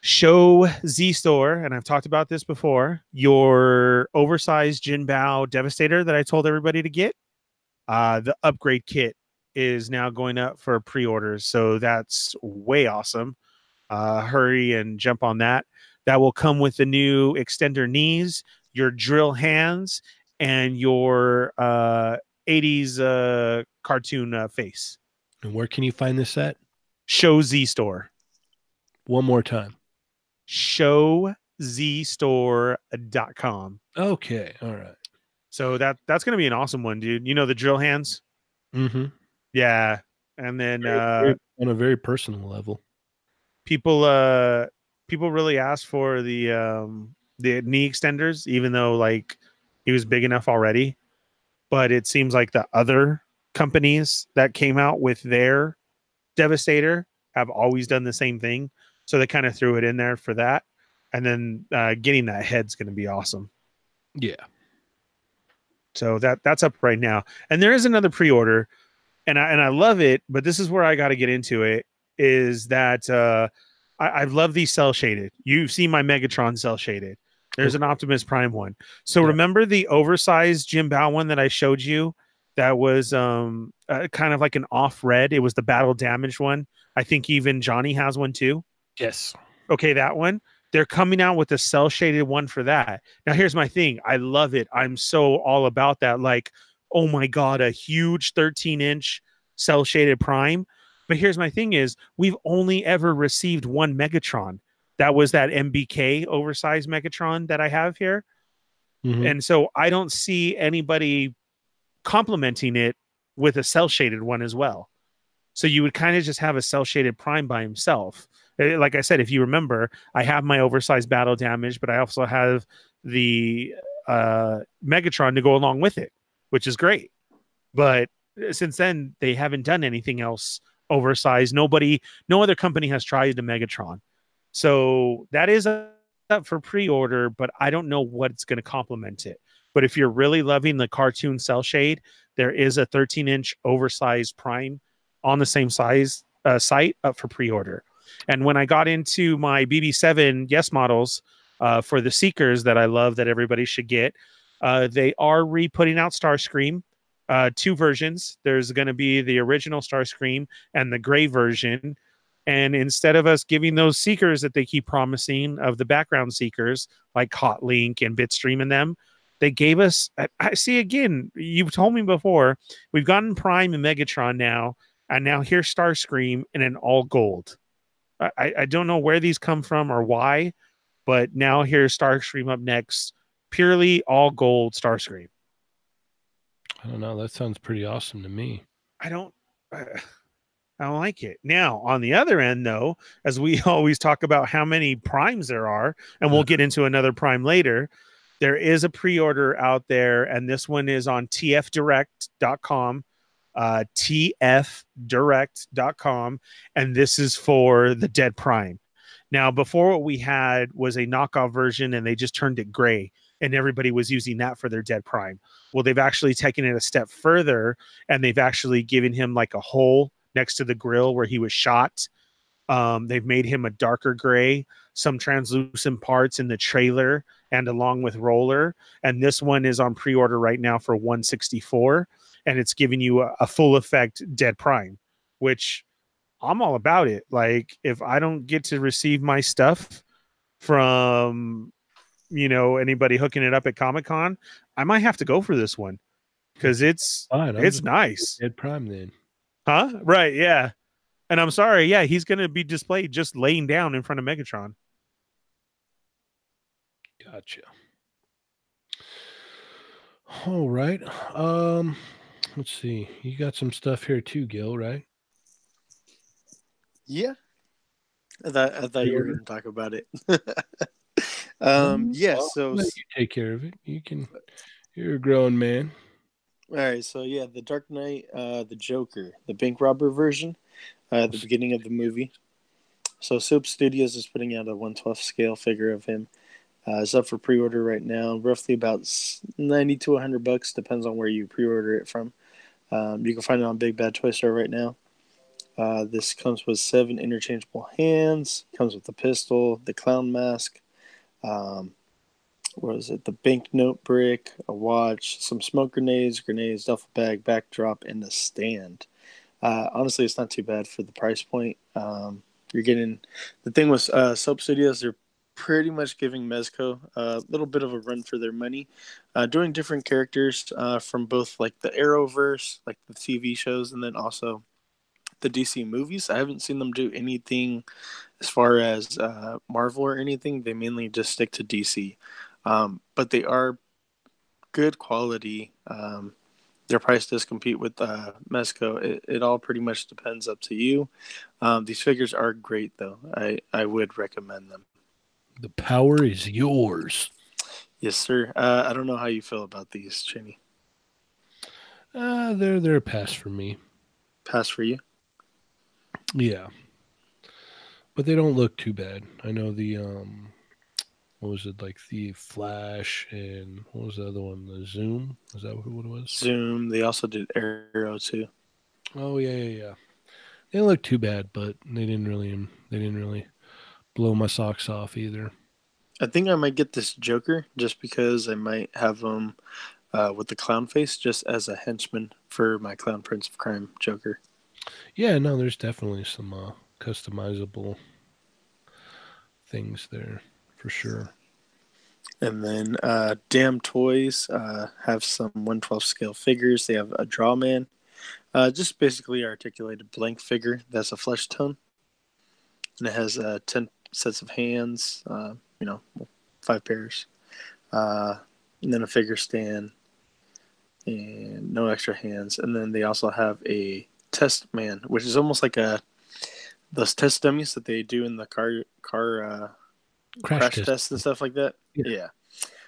Show Z Store, and I've talked about this before. Your oversized Jin Bao Devastator that I told everybody to get. Uh, the upgrade kit is now going up for pre-orders, so that's way awesome. Uh, hurry and jump on that that will come with the new extender knees, your drill hands, and your uh, '80s uh, cartoon uh, face. And where can you find this at? Show Z Store. One more time. Show ShowZStore.com. Okay. All right. So that that's gonna be an awesome one, dude. You know the drill hands. Mm-hmm. Yeah, and then uh, Very- on a very personal level. people uh people really asked for the um the knee extenders even though like he was big enough already but it seems like the other companies that came out with their devastator have always done the same thing so they kind of threw it in there for that and then uh getting that head's going to be awesome Yeah. so that that's up right now. And there is another pre-order, and I and I love it, but this is where I got to get into it. Is that uh, I, I love these cell shaded. You've seen my Megatron cell shaded. There's an Optimus Prime one. So Yeah. remember the oversized Jin Bao one that I showed you? That was um uh, kind of like an off red. It was the battle damaged one. I think even Johnny has one too. Yes. Okay, that one. They're coming out with a cell shaded one for that. Now, here's my thing. I love it. I'm so all about that. Like, oh my god, a huge 13 inch cell shaded prime. But here's my thing: is we've only ever received one Megatron. That was that MBK oversized Megatron that I have here. Mhm. And so I don't see anybody complementing it with a cell shaded one as well. So you would kind of just have a cell shaded prime by himself. Eh, Like I said, if you remember, I have my oversized battle damage, but I also have the uh, Megatron to go along with it, which is great. But eh, since then, they haven't done anything else oversized. Nobody, no other company has tried the Megatron. So that is up for pre-order, but I don't know what's going to complement it. But if you're really loving the cartoon cell shade, there is a 13 inch oversized prime on the same size uh, site up for pre-order. And when I got into my BB7 Yes models uh, for the Seekers that I love that everybody should get, uh, they are re-putting out Starscream. Uh, two versions. There's going to be the original Starscream and the gray version. And instead of us giving those seekers that they keep promising of the background seekers like Hotlink and Bitstream and them, they gave us. I- I see again. You've told me before. We've gotten Prime and Megatron now, and now here's Starscream in an all gold. I, I don't know where these come from or why, but now here's Starscream up next, purely all gold Starscream. I don't know. That sounds pretty awesome to me. I don't. I don't like it. Now, on the other end, though, as we always talk about how many primes there are, and we'll get into another prime later, there is a pre-order out there, and this one is on tfdirect.com, uh, tfdirect.com, and this is for the Dead Prime. Now, before what we had was a knockoff version, and they just turned it gray, and everybody was using that for their Dead Prime. Well, they've actually taken it a step further, and they've actually given him like a hole next to the grill where he was shot. Um, they've made him a darker gray, some translucent parts in the trailer, and along with roller. And this one is on pre-order right now for 164, and it's giving you a, a full effect Dead Prime, which I'm all about it. Like if I don't get to receive my stuff from you know anybody hooking it up at Comic Con, I might have to go for this one because it's Fine. It's nice. Dead Prime then. Huh? Right, yeah. And I'm sorry, yeah, he's gonna be displayed just laying down in front of Megatron. Gotcha. All right. Um, let's see. You got some stuff here too, Gil, right? Yeah. I thought, I thought you were going to talk about it. um, yeah, Well, so you take care of it. You can. You're a grown man. All right, so yeah, the Dark Knight, uh, the Joker, the bank robber version, uh, at the beginning of the movie. So Soap Studios is putting out a 112 scale figure of him. Uh, it's up for pre-order right now, roughly about 90 to 100 bucks, depends on where you pre-order it from. Um, you can find it on Big Bad Toy Store right now. Uh, this comes with seven interchangeable hands. Comes with the pistol, the clown mask. Um, what is it? The banknote brick, a watch, some smoke grenades, grenades, duffel bag, backdrop, and the stand. Uh, honestly, it's not too bad for the price point. Um, you're getting the thing with uh, Soap Studios. They're pretty much giving Mezco a little bit of a run for their money, uh, doing different characters uh, from both like the Arrowverse, like the TV shows, and then also the DC movies. I haven't seen them do anything as far as uh, Marvel or anything. They mainly just stick to DC, um, but they are good quality. Um, their price does compete with uh, Mezco. It, it all pretty much depends up to you. Um, these figures are great, though. I, I would recommend them. The power is yours. Yes, sir. Uh, I don't know how you feel about these, Cheney. Uh, they're they're a pass for me. Pass for you. Yeah, but they don't look too bad. I know the um, what was it like the Flash and what was the other one? The Zoom. Is that what it was? Zoom. They also did Arrow too. Oh yeah, yeah, yeah. They didn't look too bad, but they didn't really they didn't really blow my socks off either. I think I might get this Joker just because I might have him uh, with the clown face just as a henchman for my Clown Prince of Crime Joker. Yeah, no, there's definitely some uh, customizable things there for sure. And then uh, Damtoys uh, have some 112 scale figures. They have a Drawman, uh, just basically articulated blank figure that's a flesh tone. And it has uh, 10 sets of hands, uh, you know, five pairs. Uh, and then a figure stand and no extra hands. And then they also have a test man, which is almost like a those test dummies that they do in the car car uh, crash, crash test. tests and stuff like that. Yeah. yeah.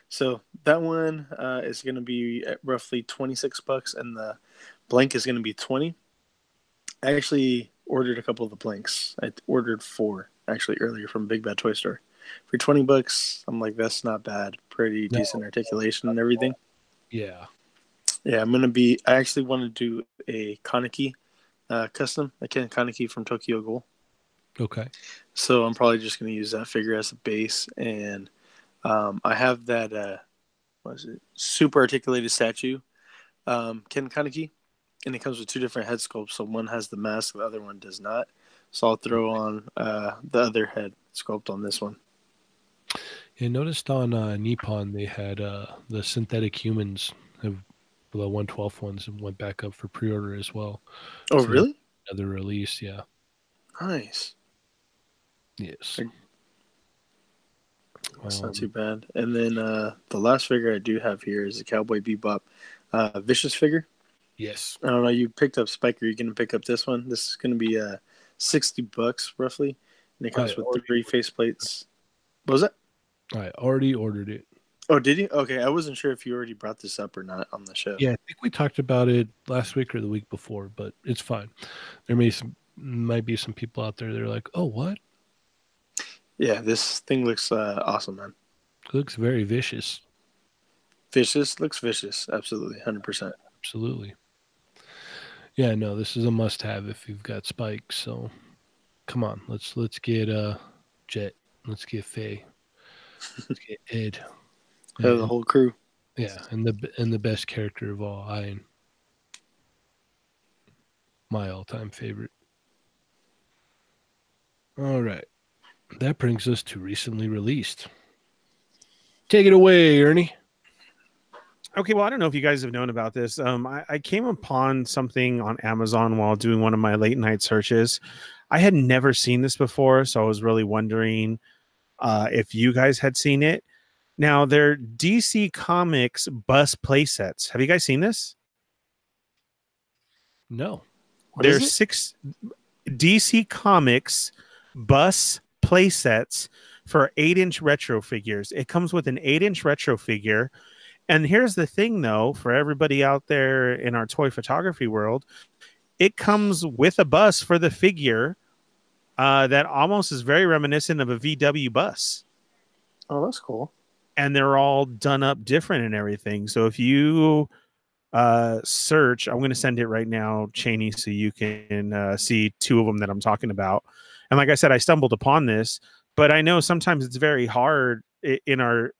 So that one uh, is going to be at roughly twenty six bucks, and the blank is going to be twenty. I actually ordered a couple of the blanks. I ordered four actually earlier from Big Bad Toy Store for twenty bucks. I'm like, that's not bad. Pretty no. decent articulation and everything. Yeah. Yeah, I'm gonna be. I actually want to do a Kaneki uh, custom, a Ken Kaneki from Tokyo Ghoul. Okay. So I'm probably just going to use that figure as a base, and um, I have that uh, what is it? Super articulated statue, um, Ken Kaneki, and it comes with two different head sculpts. So one has the mask, the other one does not. So I'll throw on uh, the other head sculpt on this one. Yeah, noticed on uh, Nippon they had uh, the synthetic humans the 112 ones and went back up for pre-order as well. Oh, so really? Another release, yeah. Nice. Yes. That's um, not too bad. And then uh, the last figure I do have here is the Cowboy Bebop uh, Vicious figure. Yes. I don't know. You picked up Spike. Are you going to pick up this one? This is going to be uh, 60 bucks roughly. And it comes I with three face plates. What was that? I already ordered it. Oh, did you? Okay, I wasn't sure if you already brought this up or not on the show. Yeah, I think we talked about it last week or the week before, but it's fine. There may some might be some people out there that are like, "Oh, what?" Yeah, this thing looks uh, awesome, man. It looks very vicious. Vicious looks vicious. Absolutely, hundred percent. Absolutely. Yeah, no, this is a must-have if you've got spikes. So, come on, let's let's get uh Jet, let's get Faye, let's get Ed. Yeah, the whole crew. Yeah, and the and the best character of all, I my all-time favorite. All right. That brings us to recently released. Take it away, Ernie. Okay, well, I don't know if you guys have known about this. Um, I, I, came upon something on Amazon while doing one of my late night searches. I had never seen this before, so I was really wondering uh, if you guys had seen it. Now, they're DC Comics bus playsets. Have you guys seen this? No. What There's six DC Comics bus playsets for eight inch retro figures. It comes with an eight inch retro figure. And here's the thing, though, for everybody out there in our toy photography world, it comes with a bus for the figure uh, that almost is very reminiscent of a VW bus. Oh, that's cool. And they're all done up different and everything. So if you uh, search, I'm going to send it right now, Cheney, so you can uh, see two of them that I'm talking about. And like I said, I stumbled upon this, but I know sometimes it's very hard in our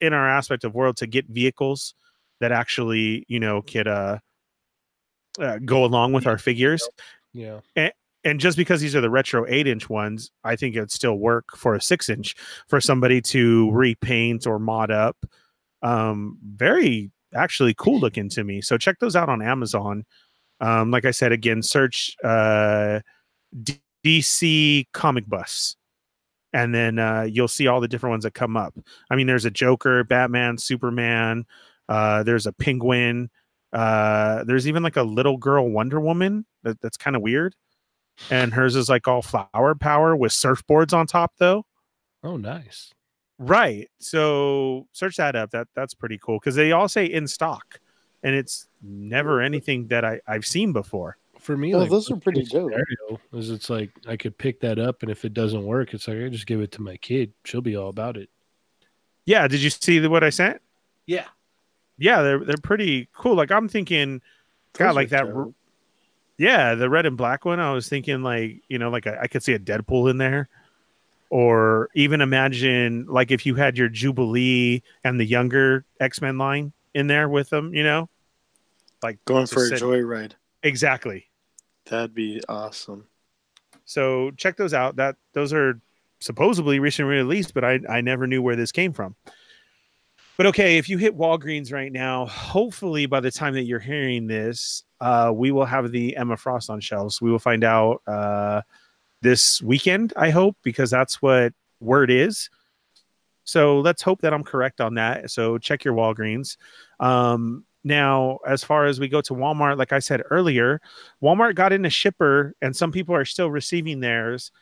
in our aspect of world to get vehicles that actually you know could uh, uh go along with our figures. Yeah. And, and just because these are the retro eight inch ones, I think it'd still work for a six inch for somebody to repaint or mod up. Um, very actually cool looking to me. So check those out on Amazon. Um, like I said, again, search uh, DC Comic Bus, and then uh, you'll see all the different ones that come up. I mean, there's a Joker, Batman, Superman. Uh, there's a Penguin. Uh, there's even like a little girl Wonder Woman. That, that's kind of weird. And hers is like all flower power with surfboards on top, though. Oh, nice. Right. So search that up. That that's pretty cool because they all say in stock, and it's never anything that I I've seen before. For me, Oh, like those are worst pretty case dope. Scenario is it's like I could pick that up, and if it doesn't work, it's like I just give it to my kid. She'll be all about it. Yeah. Did you see what I sent? Yeah. Yeah, they're they're pretty cool. Like I'm thinking, God, like that. dope. Yeah, the red and black one. I was thinking like you know like a, I could see a Deadpool in there, or even imagine like if you had your Jubilee and the younger X Men line in there with them. You know, like Going for a sit- joyride. exactly. That'd be awesome. So check those out. That those are supposedly recently released, but I I never knew where this came from. But okay, if you hit Walgreens right now, hopefully by the time that you're hearing this, uh, we will have the Emma Frost on shelves. We will find out uh, this weekend, I hope, because that's what word is. So let's hope that I'm correct on that. So check your Walgreens. Um, now, as far as we go to Walmart, like I said earlier, Walmart got in a shipper, and some people are still receiving theirs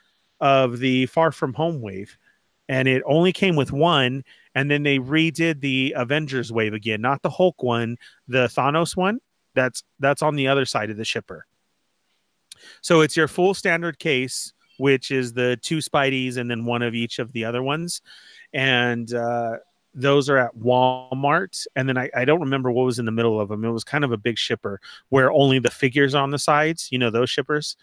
of the Far From Home wave, and it only came with one. And then they redid the Avengers wave again, not the Hulk one, the Thanos one. That's that's on the other side of the shipper. So it's your full standard case, which is the two Spideys and then one of each of the other ones, and uh, those are at Walmart. And then I, I don't remember what was in the middle of them. It was kind of a big shipper where only the figures on the sides, you know, those shippers.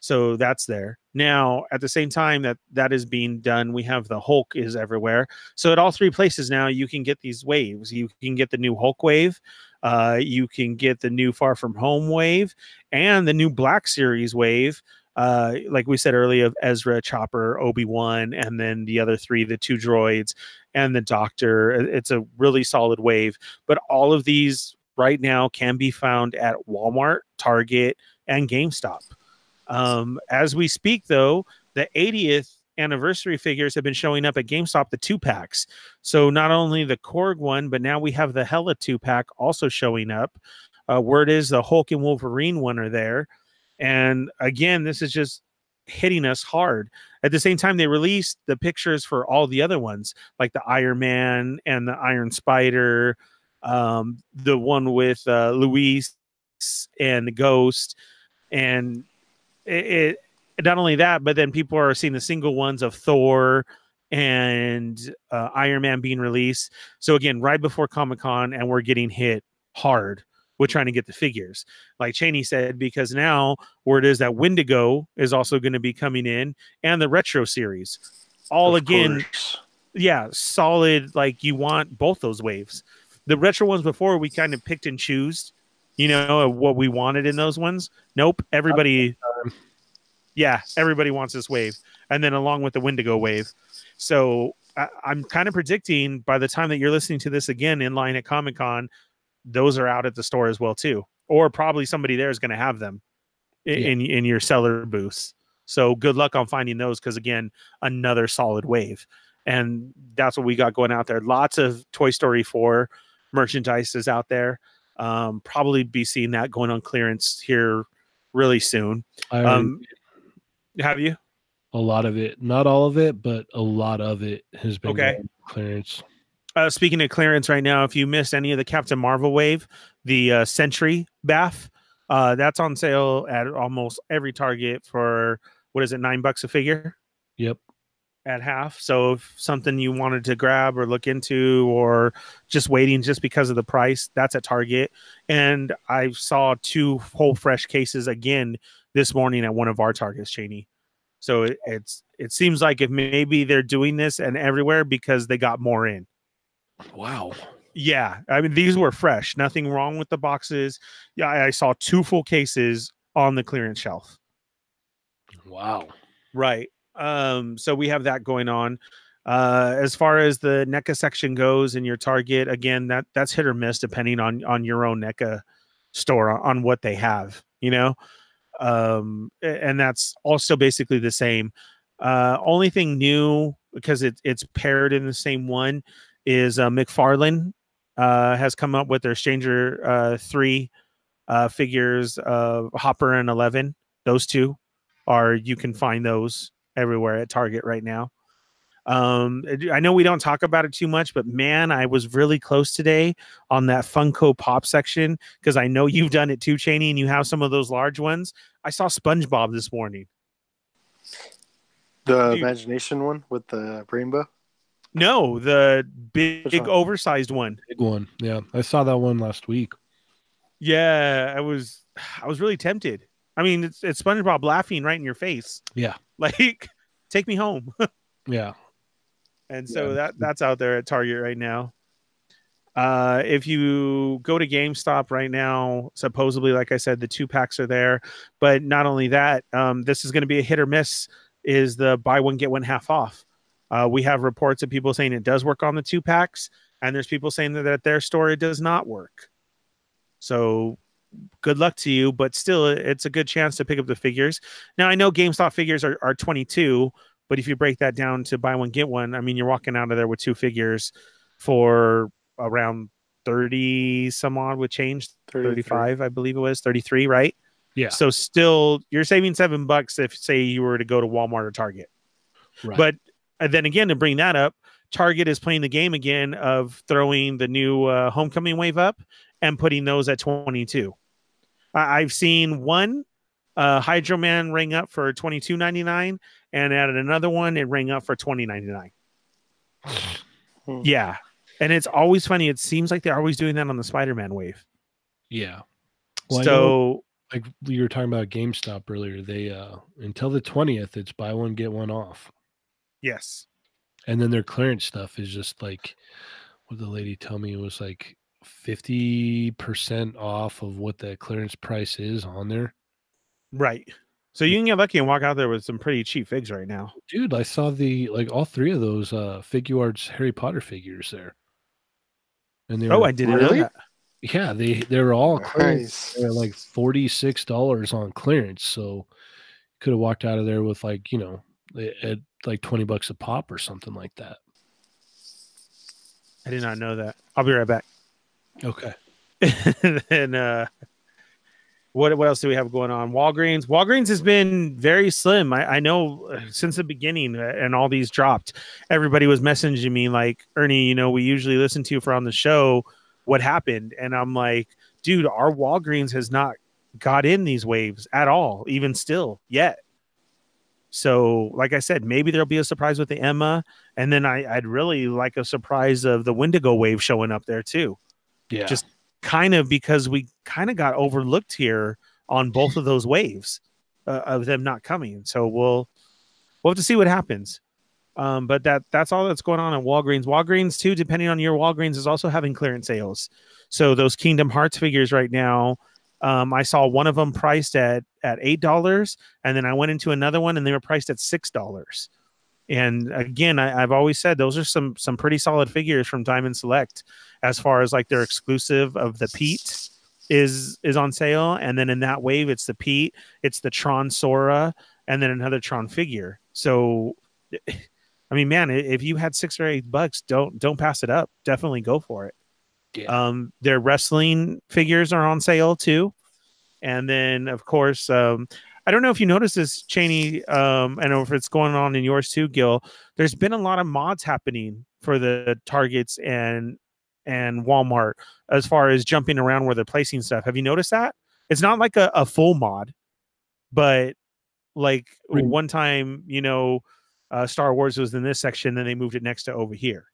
So that's there. Now, at the same time that that is being done, we have the Hulk is everywhere. So at all three places now, you can get these waves. You can get the new Hulk wave, uh, you can get the new Far From Home wave, and the new Black Series wave. Uh, like we said earlier, of Ezra, Chopper, Obi Wan, and then the other three, the two droids, and the Doctor. It's a really solid wave. But all of these right now can be found at Walmart, Target, and GameStop. Um, as we speak, though, the 80th anniversary figures have been showing up at GameStop, the two packs. So not only the Korg one, but now we have the Hela two pack also showing up. Uh, word is the Hulk and Wolverine one are there. And again, this is just hitting us hard. At the same time, they released the pictures for all the other ones, like the Iron Man and the Iron Spider, um, the one with uh, Luis and the Ghost, and it, it not only that, but then people are seeing the single ones of Thor and uh, Iron Man being released. So again, right before Comic Con, and we're getting hit hard with trying to get the figures. Like Cheney said, because now word is that Wendigo is also going to be coming in, and the retro series. All Of again, course. yeah, solid. Like you want both those waves. The retro ones before we kind of picked and choose, you know, what we wanted in those ones. Nope, everybody. Yeah, everybody wants this wave, and then along with the Wendigo wave. So I, I'm kind of predicting by the time that you're listening to this again in line at Comic Con, those are out at the store as well too, or probably somebody there is going to have them i- Yeah. in in your seller booths. So good luck on finding those because again, another solid wave, and that's what we got going out there. Lots of Toy Story 4 merchandise is out there. Um, probably be seeing that going on clearance here really soon. Um, have you? a lot of it, not all of it, but a lot of it has been Okay. clearance. Uh, speaking of clearance right now, if you missed any of the Captain Marvel wave, the uh, Sentry BAF, uh, that's on sale at almost every Target for what is it, nine bucks a figure Yep. at half. So if something you wanted to grab or look into, or just waiting just because of the price, that's at Target. And I saw two whole fresh cases again this morning at one of our Targets, Cheney. So it, it's it seems like if maybe they're doing this and everywhere because they got more in. Wow. Yeah, I mean these were fresh. Nothing wrong with the boxes. Yeah, I, I saw two full cases on the clearance shelf. Wow. Right. Um, so we have that going on. Uh, as far as the NECA section goes in your Target, again, that that's hit or miss depending on on your own NECA store on what they have. You know, um, and that's also basically the same. Uh, only thing new because it, it's paired in the same one is uh, McFarlane uh, has come up with their Stranger uh, three uh, figures of Hopper and Eleven. Those two are you can find those everywhere at Target right now. Um, I know we don't talk about it too much, but man, I was really close today on that Funko Pop section because I know you've done it too, Cheney, and you have some of those large ones. I saw SpongeBob this morning. The Dude. imagination one with the rainbow. No, the big, big oversized one. Big one. Yeah, I saw that one last week. Yeah, I was, I was really tempted. I mean, it's it's SpongeBob laughing right in your face. Yeah, like take me home. yeah, and so yeah. that that's out there at Target right now. Uh, if you go to GameStop right now, supposedly, like I said, the two packs are there. But not only that, um, this is going to be a hit or miss. Is the buy one get one half off? Uh, we have reports of people saying it does work on the two packs, and there's people saying that at their store it does not work. So good luck to you, but still, it's a good chance to pick up the figures. Now, I know GameStop figures are, are 22, but if you break that down to buy one, get one, I mean, you're walking out of there with two figures for around 30 some odd with change, 35, I believe it was 33, right? Yeah. So still, you're saving seven bucks if, say, you were to go to Walmart or Target. Right. But and then again, to bring that up, Target is playing the game again of throwing the new uh, homecoming wave up and putting those at 22. I've seen one uh, Hydro Man ring up for 22.99 and at another one it rang up for 20.99. Hmm. yeah. And it's always funny. It seems like they're always doing that on the Spider-Man wave. Yeah. Well, so like you were talking about GameStop earlier, they uh until the 20th it's buy one get one off. Yes. And then their clearance stuff is just like what the lady tell me it was like 50% off of what the clearance price is on there. Right. So you can get lucky and walk out there with some pretty cheap figs right now. Dude, I saw the like all three of those uh Figuarts Harry Potter figures there. And they Oh, were, I didn't really? know that. Yeah, they they were all. Nice. They're like forty six dollars on clearance. So could have walked out of there with like, you know, at like 20 bucks a pop or something like that. I did not know that. I'll be right back. Okay. and uh what what else do we have going on? Walgreens. Walgreens has been very slim. I, I know uh, since the beginning, uh, and all these dropped. Everybody was messaging me like, Ernie, you know, we usually listen to you for on the show. What happened? And I'm like, dude, our Walgreens has not got in these waves at all, even still yet. So, like I said, maybe there'll be a surprise with the Emma, and then I, would really like a surprise of the Wendigo wave showing up there too. Yeah, just kind of because we kind of got overlooked here on both of those waves uh, of them not coming. So we'll we'll have to see what happens. Um, but that that's all that's going on at Walgreens. Walgreens too, depending on your Walgreens, is also having clearance sales. So those Kingdom Hearts figures right now, um, I saw one of them priced at at eight dollars, and then I went into another one and they were priced at six dollars. And again, I, have always said those are some some pretty solid figures from Diamond Select, as far as like their exclusive of the Pete is is on sale, and then in that wave it's the Pete, it's the Tron Sora, and then another Tron figure. So, I mean, man, if you had six or eight bucks, don't don't pass it up. Definitely go for it. Yeah. Um, their wrestling figures are on sale too, and then of course, um, I don't know if you noticed this, Cheney. Um, I know if it's going on in yours too, Gil. There's been a lot of mods happening for the Targets and and Walmart as far as jumping around where they're placing stuff. Have you noticed that? It's not like a, a full mod, but like one time, you know, uh, Star Wars was in this section, then they moved it next to over here.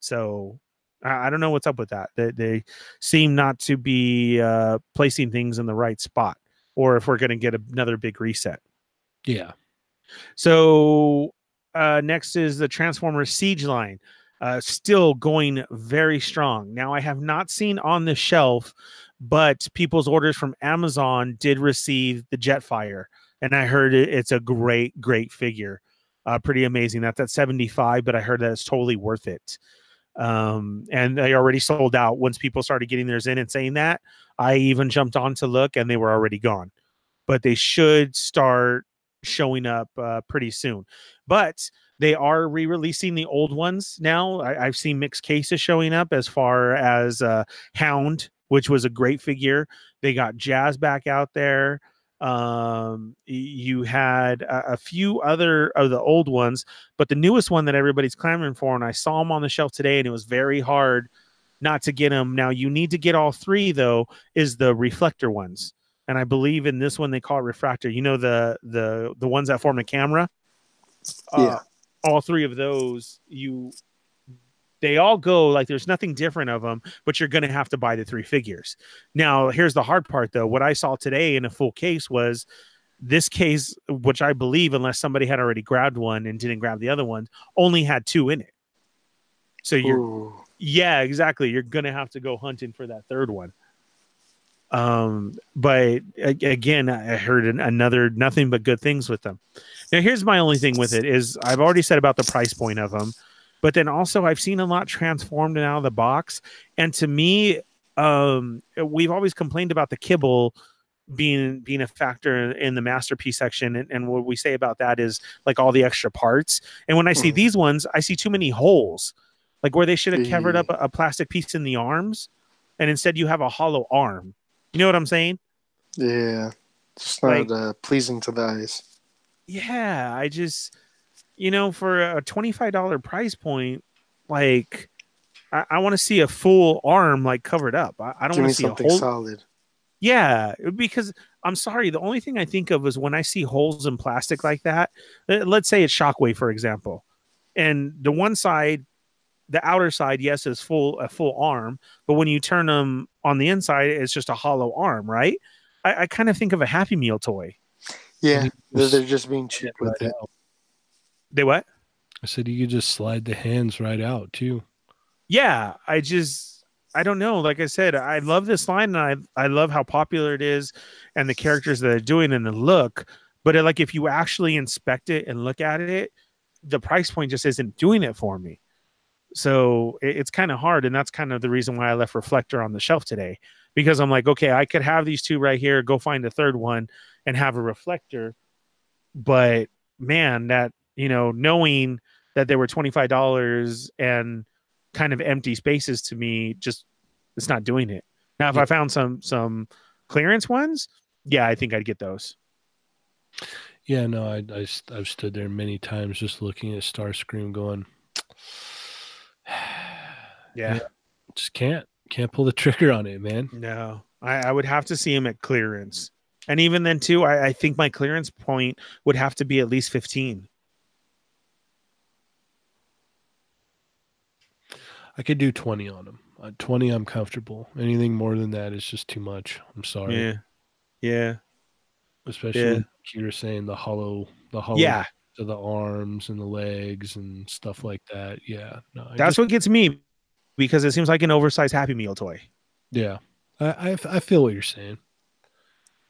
So I, I don't know what's up with that. They, they seem not to be uh, placing things in the right spot or if we're going to get another big reset. Yeah. So uh, next is the Transformers Siege line, uh, still going very strong. Now I have not seen on the shelf, but people's orders from Amazon did receive the Jetfire and I heard it, it's a great, great figure. Uh, pretty amazing. That's at 75, but I heard that it's totally worth it. Um, and they already sold out once people started getting theirs in and saying that. I even jumped on to look and they were already gone. But they should start showing up uh, pretty soon. But they are re-releasing the old ones now. I, have seen mixed cases showing up as far as uh, Hound, which was a great figure. They got Jazz back out there. Um, you had a, a, few other of the old ones, but the newest one that everybody's clamoring for, and I saw them on the shelf today, and it was very hard not to get them. Now you need to get all three though. Is the reflector ones, and I believe in this one they call it Refraktor. You know the the the ones that form the camera. Yeah. All three of those you they all go like there's nothing different of them, but you're going to have to buy the three figures. Now, here's the hard part though. What I saw today in a full case was this case, which I believe, unless somebody had already grabbed one and didn't grab the other one, only had two in it. So you're, Ooh. yeah, exactly. You're going to have to go hunting for that third one. Um, but again, I heard another nothing but good things with them. Now, here's my only thing with it is I've already said about the price point of them but then also I've seen a lot transformed and out of the box. And to me, um, we've always complained about the kibble being being a factor in the masterpiece section and, and, what we say about that is like all the extra parts and when i see mm. these ones i see too many holes like where they should have covered up a, a, plastic piece in the arms and instead you have a hollow arm you know what i'm saying yeah it's not like, uh, pleasing to the eyes yeah i just you know, for a $25 price point, like I, I want to see a full arm like covered up. I, I don't want to see something a whole solid. Yeah, because I'm sorry, the only thing I think of is when I see holes in plastic like that. Let's say it's Shockwave, for example, and the one side, the outer side, yes, is full a full arm, but when you turn them on the inside, it's just a hollow arm, right? I, I kind of think of a Happy Meal toy. Yeah, they're, they're just being cheap with it. They what? I said you could just slide the hands right out too. Yeah, I just I don't know. Like I said, I love this line and I I love how popular it is and the characters that are doing and the look. But it, like if you actually inspect it and look at it, the price point just isn't doing it for me. So it, it's kind of hard, and that's kind of the reason why I left Reflector on the shelf today because I'm like, okay, I could have these two right here, go find a third one, and have a reflector. But man, that you know, knowing that there were $25 and kind of empty spaces to me, just it's not doing it. Now, if yeah. I found some, some clearance ones, yeah, I think I'd get those. Yeah, no, I, I, I've stood there many times just looking at Starscream going, yeah. yeah, just can't, can't pull the trigger on it, man. No, I, I would have to see him at clearance. And even then, too, I, I think my clearance point would have to be at least 15. I could do 20 on them. Uh, 20, I'm comfortable. Anything more than that is just too much. I'm sorry. Yeah. Yeah. Especially yeah. you're saying the hollow, the hollow yeah. to the arms and the legs and stuff like that. Yeah. No, That's just, what gets me because it seems like an oversized Happy Meal toy. Yeah. I, I, I feel what you're saying.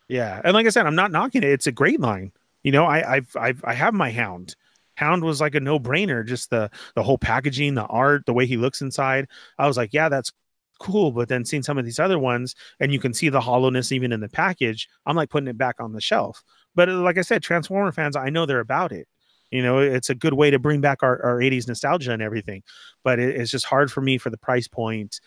Yeah. And like I said, I'm not knocking it. It's a great line. You know, I, I've, I've, I have my hound. Hound was like a no brainer. Just the the whole packaging, the art, the way he looks inside. I was like, yeah, that's cool. But then seeing some of these other ones, and you can see the hollowness even in the package. I'm like putting it back on the shelf. But uh, like I said, Transformer fans, I know they're about it. You know, it's a good way to bring back our, our 80s nostalgia and everything. But it, it's just hard for me for the price point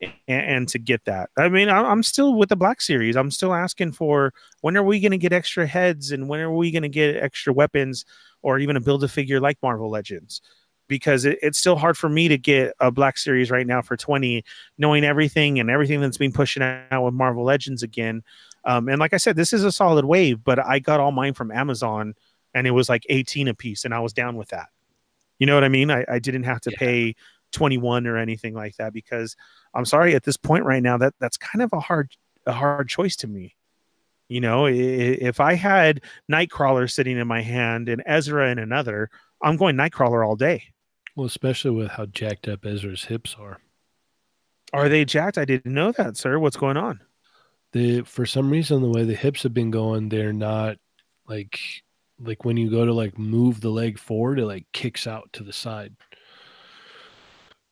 and, and to get that. I mean, I'm still with the Black Series. I'm still asking for when are we going to get extra heads and when are we going to get extra weapons or even a build a figure like Marvel Legends because it, it's still hard for me to get a Black Series right now for 20, knowing everything and everything that's been pushing out with Marvel Legends again. Um, and like I said, this is a solid wave, but I got all mine from Amazon and it was like 18 a piece, and I was down with that. You know what I mean? I, I didn't have to yeah. pay 21 or anything like that because I'm sorry at this point right now that that's kind of a hard a hard choice to me. You know, if I had Nightcrawler sitting in my hand and Ezra in another, I'm going Nightcrawler all day. Well, especially with how jacked up Ezra's hips are. Are they jacked? I didn't know that, sir. What's going on? The for some reason the way the hips have been going, they're not Like like when you go to like move the leg forward, it like kicks out to the side.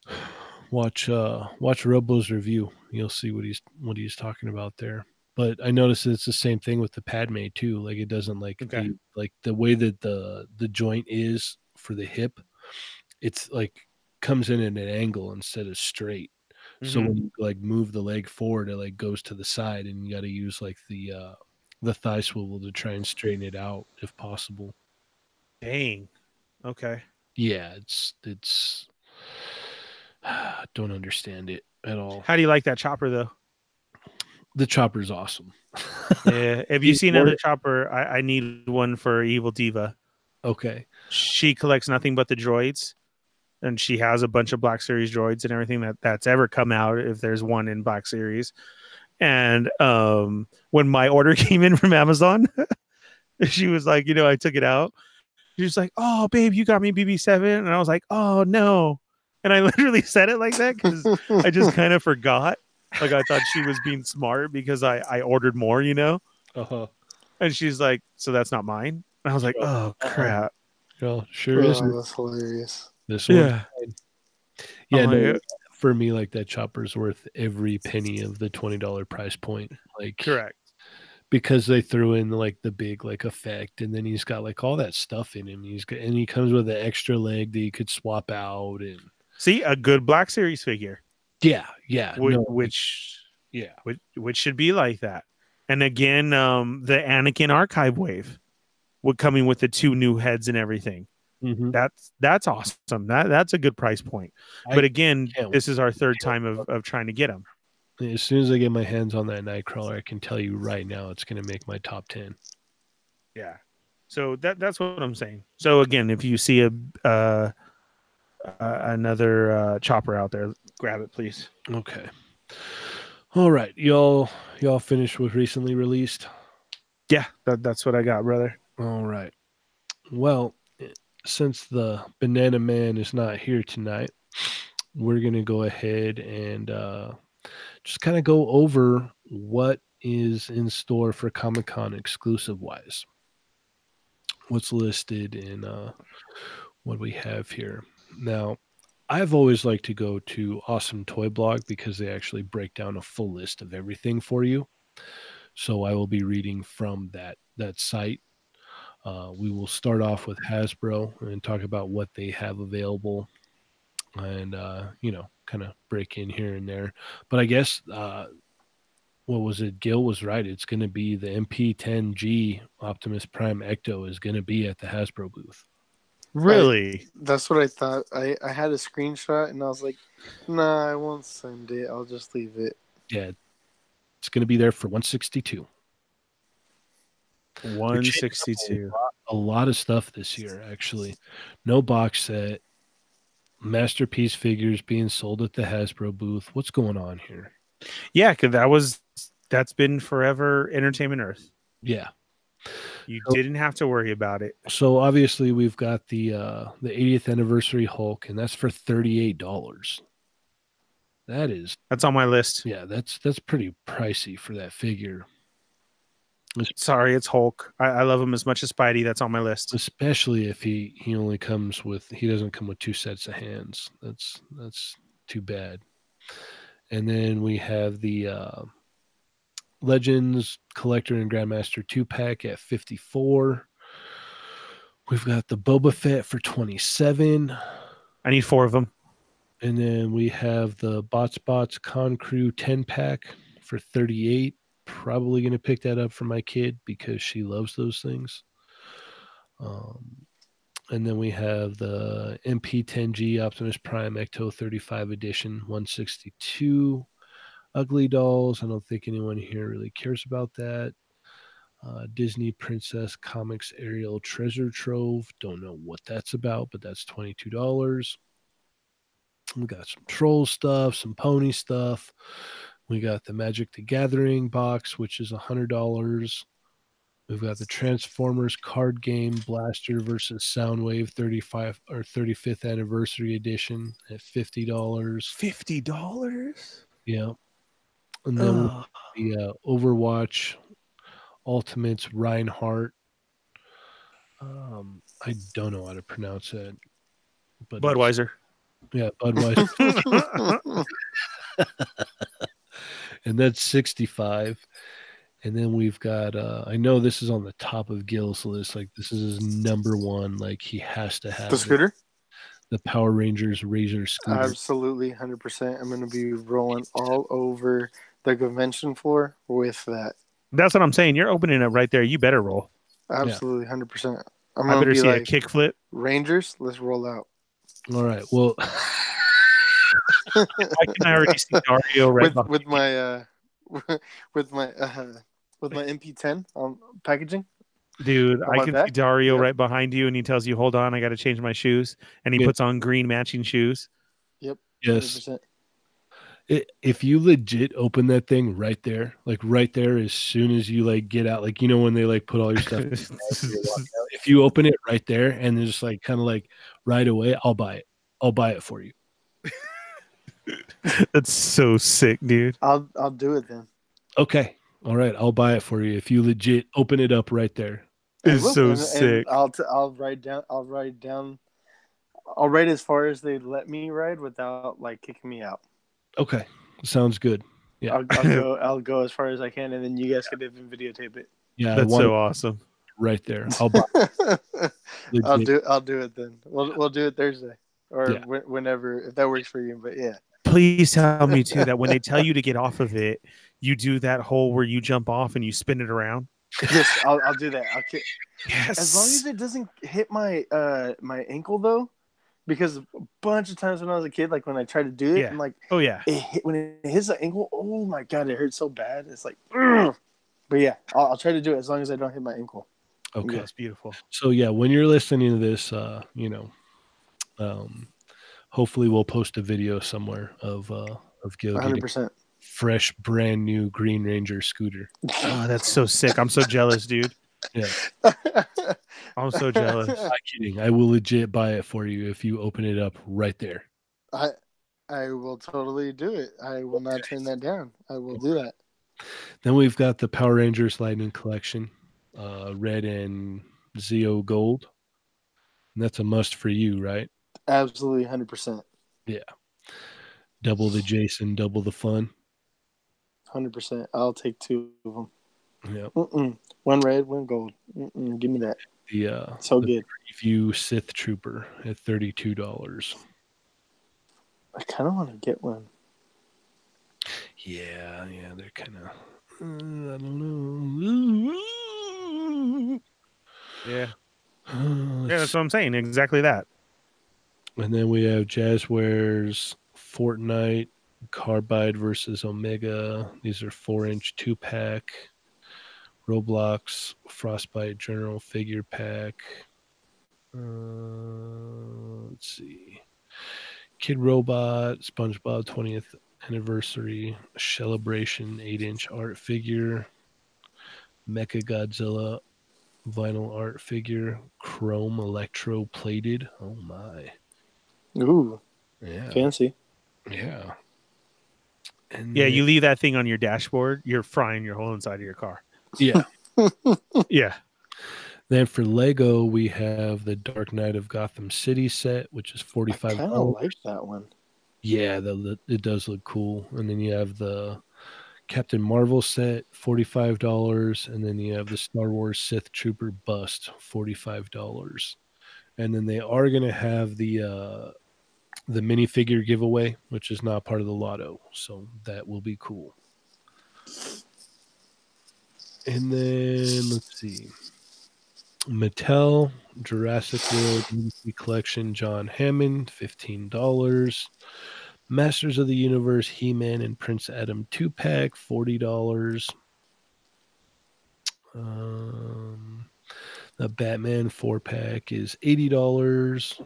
Watch uh watch Robo's review. You'll see what he's what he's talking about there. But I noticed it's the same thing with the Padme too. Like it doesn't like Okay. the, like the way that the the joint is for the hip, it's like comes in at an angle instead of straight. So Mhm. when you like move the leg forward, it like goes to the side, and you got to use like the uh the thigh swivel to try and straighten it out if possible. dang. Okay. Yeah, it's it's. I don't understand it at all. How do you like that chopper though? The chopper's awesome. Yeah. Have you seen another chopper? I, I need one for Evil Diva. Okay. She collects nothing but the droids, and she has a bunch of Black Series droids and everything that that's ever come out. If there's one in Black Series, and um, when my order came in from Amazon, she was like, you know, I took it out. She was like, "Oh, babe, you got me BB7," and I was like, "Oh no," and I literally said it like that because I just kind of forgot. Like I thought she was being smart because I I ordered more, you know. Uh huh. And she's like, "So that's not mine." And I was like, "Oh crap!" Well, sure is. Oh, that's hilarious. This one. Yeah, Yeah. I'm no, like, for me, like that chopper's worth every penny of the twenty dollar price point. Like correct. because they threw in like the big like effect, and then he's got like all that stuff in him. He's got and he comes with an extra leg that you could swap out, and See, a good Black Series figure, yeah, yeah, whi- no, which yeah, which which should be like that. And again, um, the Anakin archive wave, would coming with the two new heads and everything. Mhm. That's that's awesome. That that's a good price point. I but again, this is our third time of, of trying to get them. As soon as I get my hands on that Nightcrawler, I can tell you right now it's going to make my top ten. Yeah. So that that's what I'm saying. So again, if you see a uh, uh, another uh, chopper out there, grab it, please. Okay. All right, y'all. Y'all finished with recently released. Yeah, that, that's what I got, brother. All right. Well, since the Banana Man is not here tonight, we're going to go ahead and uh, just kind of go over what is in store for Comic Con exclusive wise. What's listed in uh, what we have here. Now, I've always liked to go to Awesome Toy Blog because they actually break down a full list of everything for you. So I will be reading from that that site uh, we will start off with Hasbro and talk about what they have available, and uh, you know, kind of break in here and there. But I guess uh, what was it? Gil was right. It's going to be the MP10G Optimus Prime Ecto is going to be at the Hasbro booth. Really? That's what I thought. I, I had a screenshot and I was like, nah, I won't send it. I'll just leave it. Yeah, it's going to be there for 162. 162. A lot of stuff this year, actually. No box set. Masterpiece figures being sold at the Hasbro booth. What's going on here? Yeah, because that was that's been forever Entertainment Earth. Yeah. You So- didn't have to worry about it. So obviously we've got the uh the 80th anniversary Hulk and that's for $38. That is That's on my list. yeah, that's that's pretty pricey for that figure, Sorry, it's Hulk. I, I love him as much as Spidey. That's on my list. especially if he he only comes with he doesn't come with two sets of hands. That's that's too bad. And then we have the uh Legends Collector and Grandmaster 2 pack at 54. We've got the Boba Fett for 27. I need four of them. And then we have the BotBots Con Crew 10 pack for 38. Probably going to pick that up for my kid because she loves those things. Um, and then we have the MP10G Optimus Prime Ecto 35 edition 162. Ugly Dolls. I don't think anyone here really cares about that. Uh, Disney Princess Comics Ariel Treasure Trove. Don't know what that's about, but that's $22. We got some troll stuff, some pony stuff. We got the Magic the Gathering box, which is $100. We've got the Transformers card game Blaster versus Soundwave 35 or 35th anniversary edition at $50. Fifty dollars. Yeah. And then Oh, the uh, Overwatch Ultimates Reinhardt Um, I don't know how to pronounce it, but Budweiser. Yeah, Budweiser, and that's sixty-five. And then we've got. uh I know this is on the top of Gil's list. Like this is his number one. Like he has to have The it. scooter? the Power Rangers Razor scooter. Absolutely, 100%. I'm going to be rolling all over the convention floor with that. That's what I'm saying. You're opening it right there. You better roll. Absolutely, 100%. I'm I going to better be see a kickflip. Rangers, let's roll out. All right. Well, I can already see Dario right with with my uh with my uh with my MP10 um packaging. Dude, I can that? see Dario Yep. right behind you, and he tells you, "Hold on, I got to change my shoes," and he Yeah. puts on green matching shoes. Yep. yes. 100%. i if you legit open that thing right there, like right there, as soon as you like get out, like you know when they like put all your stuff. in the bag and you walk out, if you open it right there and then just like kind of like right away, I'll buy it. I'll buy it for you. That's so sick, dude. I'll I'll do it then. Okay. All right. I'll buy it for you if you legit open it up right there. I It's will, so and- and sick. I'll t- I'll ride down. I'll ride down. I'll ride as far as they let me ride without like kicking me out. Okay. Sounds good. Yeah. I'll, I'll go. I'll go as far as I can, and then you guys can even videotape it. Yeah. That's want so awesome. right there. I'll buy it. I'll do. I'll do it then. We'll we'll do it Thursday or Yeah. wh- whenever if that works for you. But yeah, Please tell me too that when they tell you to get off of it, you do that hole where you jump off and you spin it around. yes, I'll, I'll do that. I'll ki- Yes. as long as it doesn't hit my uh my ankle though, because a bunch of times when I was a kid, like when I tried to do it, Yeah. and like oh yeah. it hit when it hits the ankle. Oh my god, it hurts so bad. It's like, ugh. but yeah, I'll, I'll try to do it as long as I don't hit my ankle. Okay. That's beautiful. So yeah, when you're listening to this, uh, you know, um, hopefully we'll post a video somewhere of uh of Gil One hundred getting percent. fresh, brand new Green Ranger scooter. Oh, that's so sick. I'm so jealous, dude. Yeah, I'm so jealous. Not kidding. I will legit buy it for you if you open it up right there. I I will totally do it. I will not turn that down. I will do that. Then we've got the Power Rangers Lightning Collection, uh, red and Zeo Gold. And that's a must for you, right? Absolutely, hundred percent, Yeah, Double the Jason, double the fun. hundred percent. I'll take two of them. Yeah. Mm-mm. One red, one gold. Mm-mm. Give me that. Yeah. uh, So the good. Preview Sith Trooper at thirty-two dollars. I kind of want to get one. Yeah, yeah, they're kind of. I don't know. Yeah. Uh, Yeah, that's what I'm saying. Exactly that. And then we have Jazwares, Fortnite, Carbide versus Omega. These are four inch two pack. Roblox, Frostbite General Figure Pack. Uh, let's see. Kidrobot, SpongeBob 20th Anniversary, Celebration 8 inch art figure. Mecha Godzilla vinyl art figure. Chrome Electro plated. Oh my. Ooh, Yeah. fancy. Yeah. And Yeah, you leave that thing on your dashboard, you're frying your whole inside of your car. yeah. Yeah. Then for Lego, we have the Dark Knight of Gotham City set, which is forty five. I kind of like that one. Yeah, the, the it does look cool. And then you have the Captain Marvel set, forty five dollars, and then you have the Star Wars Sith Trooper bust, forty five dollars. And then they are gonna have the uh the minifigure giveaway, which is not part of the lotto, so that will be cool. And then let's see. Mattel Jurassic World Movie Collection John Hammond, fifteen dollars. Masters of the Universe He Man and Prince Adam two pack, forty dollars. Um, the Batman four pack is eighty dollars.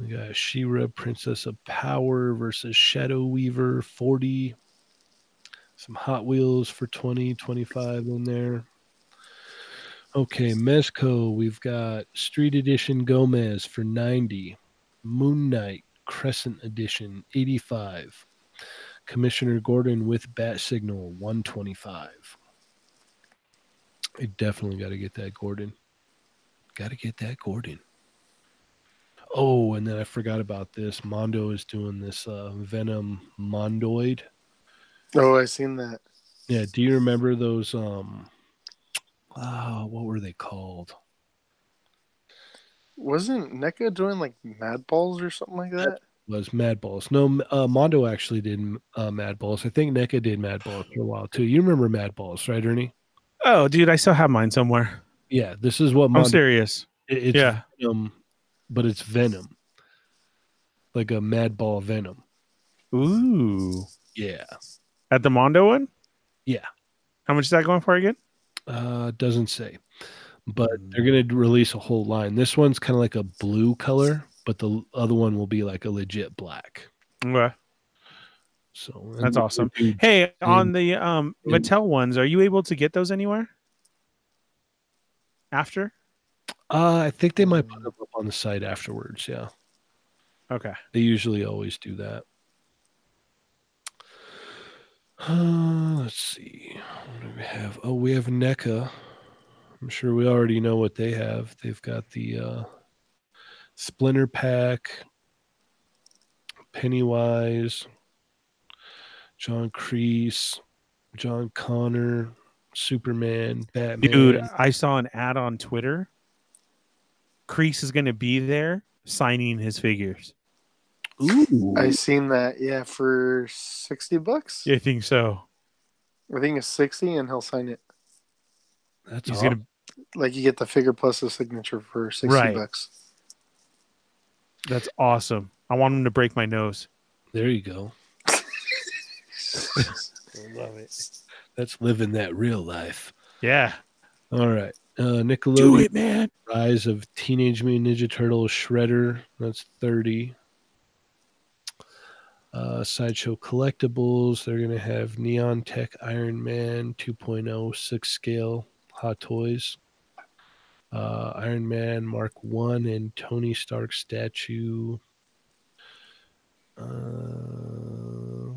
We got She-Ra Princess of Power versus Shadow Weaver, forty. Some Hot Wheels for 20, 25 in there. Okay, Mezco, we've got Street Edition Gomez for 90. Moon Knight Crescent Edition 85. Commissioner Gordon with Bat Signal 125. I definitely got to get that Gordon. Got to get that Gordon. Oh, and then I forgot about this. Mondo is doing this uh, Venom Mondoid. Oh, I seen that. Yeah, do you remember those? Um, uh, what were they called? Wasn't NECA doing like Mad Balls or something like that? Was Mad Balls? No, uh, Mondo actually did uh, Mad Balls. I think NECA did Mad Balls for a while too. You remember Mad Balls, right, Ernie? Oh, dude, I still have mine somewhere. Yeah, this is what I'm serious. it- it's Yeah. Venom, but it's Venom, like a Mad Ball Venom. Ooh. Yeah, At the Mondo one? Yeah. How much is that going for again? uh, doesn't say, but they're gonna release a whole line. This one's kind of like a blue color, but the other one will be like a legit black. Okay. So That's awesome. Hey, on the um. Mattel ones, are you able to get those anywhere? After? Uh, I think they might put them up on the site afterwards. Yeah, Okay. they usually always do that. Uh, let's see. What do we have? Oh, we have NECA. I'm sure we already know what they have. They've got the uh, Splinter Pack, Pennywise, John Kreese, John Connor, Superman, Batman. Dude, I saw an ad on Twitter. Kreese is gonna be there signing his figures. Ooh. I seen that. Yeah, for sixty bucks. I think so. I think it's sixty, and he'll sign it. That's He's awesome. gonna Like you get the figure plus the signature for sixty Right. bucks. that's awesome. I want him to break my nose. There you go. I love it. That's living that real life. Yeah. All right. Uh, Do Nickelodeon it, man. Rise of Teenage Mutant Ninja Turtles Shredder. That's 30. Uh, Sideshow Collectibles. They're going to have Neon Tech Iron Man 2.0 6 scale Hot Toys. Uh, Iron Man Mark 1 and Tony Stark statue. Uh,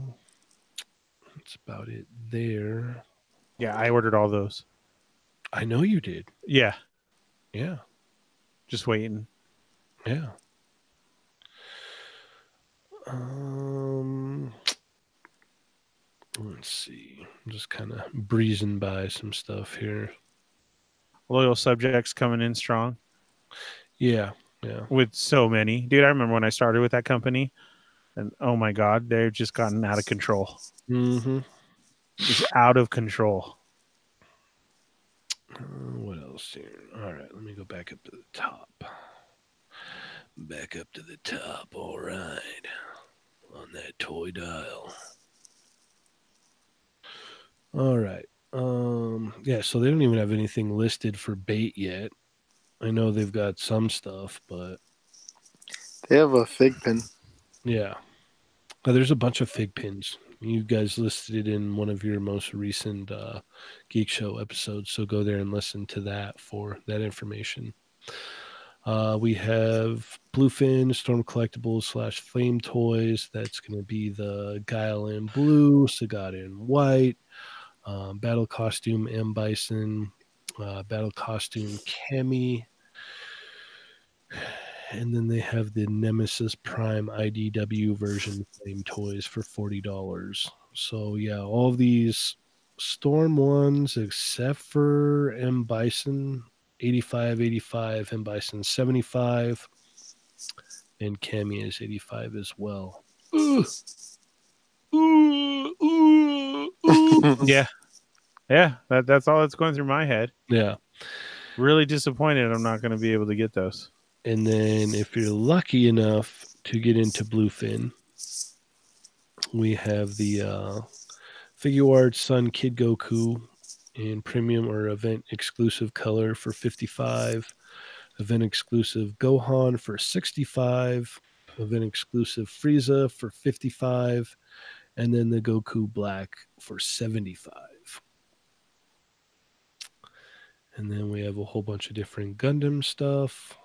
that's about it there. Yeah, I ordered all those. I know you did. Yeah. Yeah. Just waiting. Yeah. Um, let's see. I'm just kind of breezing by some stuff here. Loyal subjects coming in strong Yeah, yeah. with so many. Dude, I remember when I started with that company and oh my god, they've just gotten out of control. Mm-hmm. Just out of control. Uh, what else here? All right, let me go back up to the top. Back up to the top. All right, on that toy dial. All right. Um. Yeah. So they don't even have anything listed for bait yet. I know they've got some stuff, but They have a fig pin. yeah. Uh, there's a bunch of fig pins. You guys listed it in one of your most recent uh, Geek Show episodes, so go there and listen to that for that information. Uh, we have Bluefin Storm Collectibles slash Flame Toys. That's going to be the Guile in blue, Sagat in white, um, Battle Costume M Bison, uh, Battle Costume Cammy, and then they have the Nemesis Prime IDW version Flame Toys for forty dollars. So yeah, all of these Storm ones except for M Bison 85, 85, M Bison 75, and Cammy is 85 as well. Ooh, ooh, ooh. Yeah. Yeah, that, that's all that's going through my head. yeah. Really disappointed I'm not going to be able to get those. And then if you're lucky enough to get into Bluefin, we have the uh, Figuarts Sun Kid Goku in premium or event exclusive color for 55, event exclusive Gohan for 65, event exclusive Frieza for 55, and then the Goku Black for 75. And then we have a whole bunch of different Gundam stuff.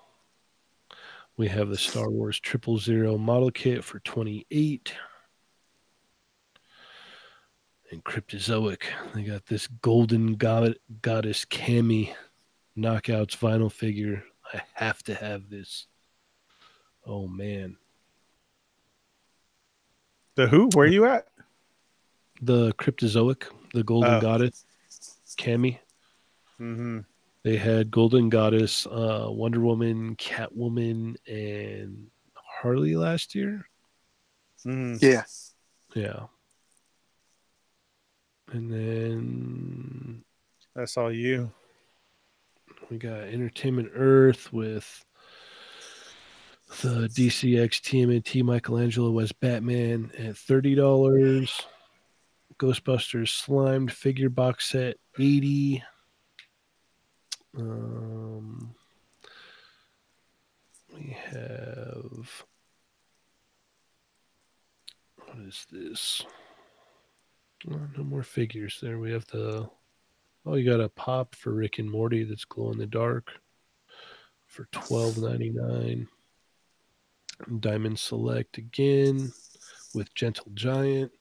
We have the Star Wars Triple Zero model kit for 28. And Cryptozoic. They got this golden god- goddess Cammy knockouts vinyl figure. I have to have this. Oh man, The who? Where are you at? the Cryptozoic, the Golden Oh. Goddess, Cammy. Mm-hmm. They had Golden Goddess, uh, Wonder Woman, Catwoman, and Harley last year. Mm-hmm. Yeah. Yeah. And then That's all you. we got Entertainment Earth with the DCX TMNT Michelangelo as Batman at thirty dollars. Ghostbusters Slimed figure box set eighty. Um, we have what is this? Oh, no more figures. There we have the. Oh, you got a pop for Rick and Morty that's glow in the dark for twelve ninety nine. Diamond Select again with Gentle Giant.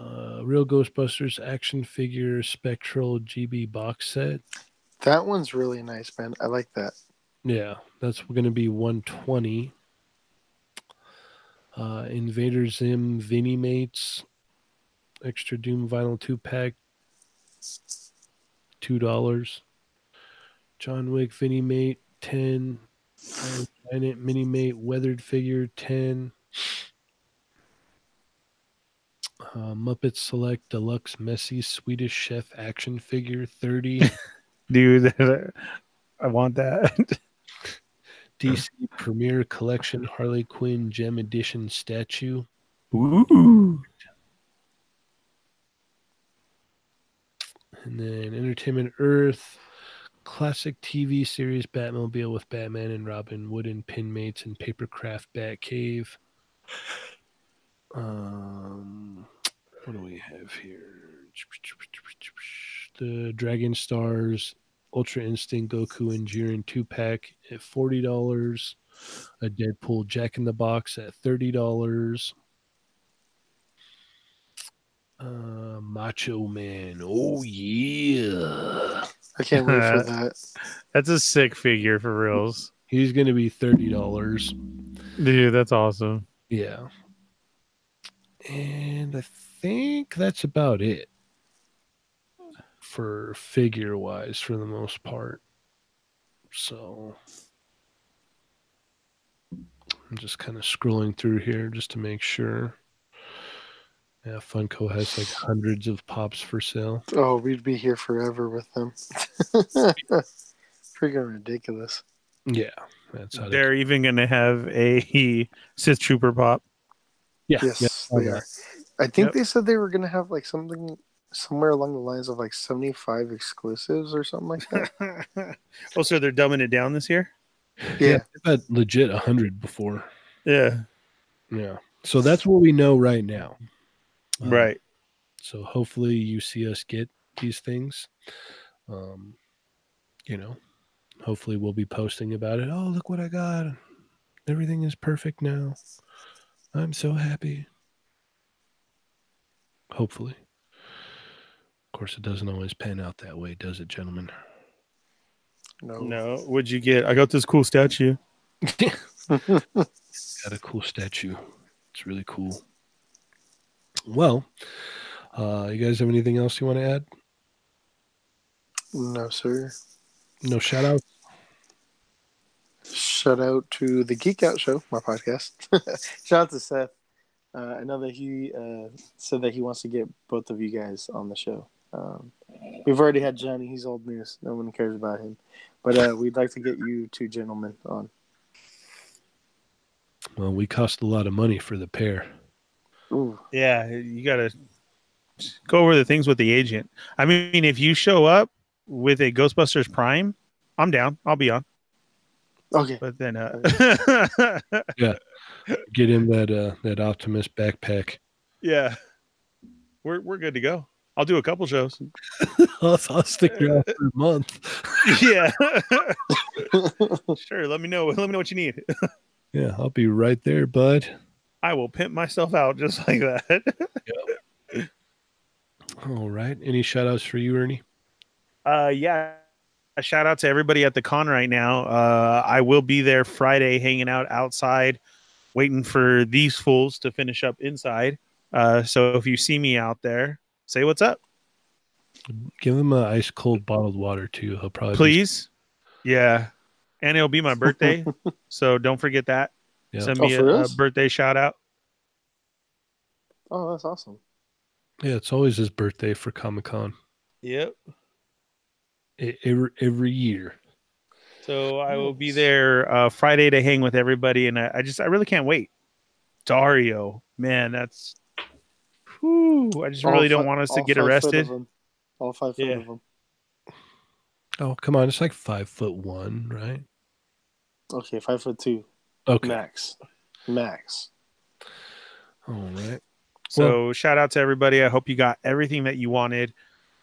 Uh, Real Ghostbusters action figure Spectral GB box set. That one's really nice, man. I like that. Yeah, that's going to be 120. Uh, Invader Zim Vinimates extra Doom vinyl two pack two dollars. John Wick Vinimate ten. Giant Mini Mate weathered figure ten. Uh, Muppet Select Deluxe Messy Swedish Chef action figure thirty. Dude, I want that. DC Premier Collection Harley Quinn Gem Edition statue. Ooh. And then Entertainment Earth, classic TV series Batmobile with Batman and Robin, wooden pin mates and papercraft Batcave. Um, what do we have here? The Dragon Stars Ultra Instinct Goku and Jiren two pack at forty dollars. A Deadpool Jack in the Box at thirty dollars. Uh, Macho Man. Oh yeah. I can't wait for that. That's a sick figure for reals. He's gonna be thirty dollars. Dude, that's awesome. Yeah. And I think that's about it for figure wise for the most part. So I'm just kind of scrolling through here just to make sure. Yeah, Funko has like hundreds of pops for sale. Oh, we'd be here forever with them. Freaking ridiculous. Yeah, that's how they They're even going to have a Sith Trooper pop. Yeah, Yes, yeah, they okay. are. I think Yep. they said they were gonna have like something somewhere along the lines of like seventy five exclusives or something like that. oh, so they're dumbing it down this year? Yeah. They've had legit a hundred before. Yeah. Yeah. So that's what we know right now. Um, right. So hopefully you see us get these things. Um, you know, hopefully we'll be posting about it. Oh, look what I got. Everything is perfect now. I'm so happy. Hopefully. Of course, it doesn't always pan out that way, does it, gentlemen? No. No. What'd you get? I got this cool statue. Got a cool statue. It's really cool. Well, uh, you guys have anything else you want to add? no, sir. No shout out. Shout out to the Geek Out Show, my podcast. Shout out to Seth. Uh, I know that he uh, said that he wants to get both of you guys on the show. Um, we've already had Johnny. He's old news. No one cares about him. But uh, we'd like to get you two gentlemen on. Well, we cost a lot of money for the pair. Ooh, Yeah. You got to go over the things with the agent. I mean, if you show up with a Ghostbusters Prime, I'm down. I'll be on. okay. But then, uh, Get him that uh, that Optimus backpack. yeah, we're we're good to go. I'll do a couple shows. I'll, I'll stick around for a month. yeah, sure. Let me know. Let me know what you need. Yeah, I'll be right there, bud. I will pimp myself out just like that. Yep. All right. Any shout outs for you, Ernie? Uh, yeah. a shout out to everybody at the con right now. Uh, I will be there Friday, hanging out outside, waiting for these fools to finish up inside. Uh, so if you see me out there, say what's up, Give him an ice cold bottled water too. He'll probably be- please. Yeah, and it'll be my birthday, so don't forget that. Yeah. Send Oh, me for a, a birthday shout out. Oh, that's awesome. yeah, it's always his birthday for Comic Con Yep. every every year. So I will be there uh, Friday to hang with everybody, and I, I just I really can't wait. Dario, man, that's. Whew, I just All really don't want us to get arrested. All five foot Yeah. of them. Oh come on, it's like five foot one, right? Okay, five foot two Okay, max. Max. all right. So shout out to everybody. I hope you got everything that you wanted.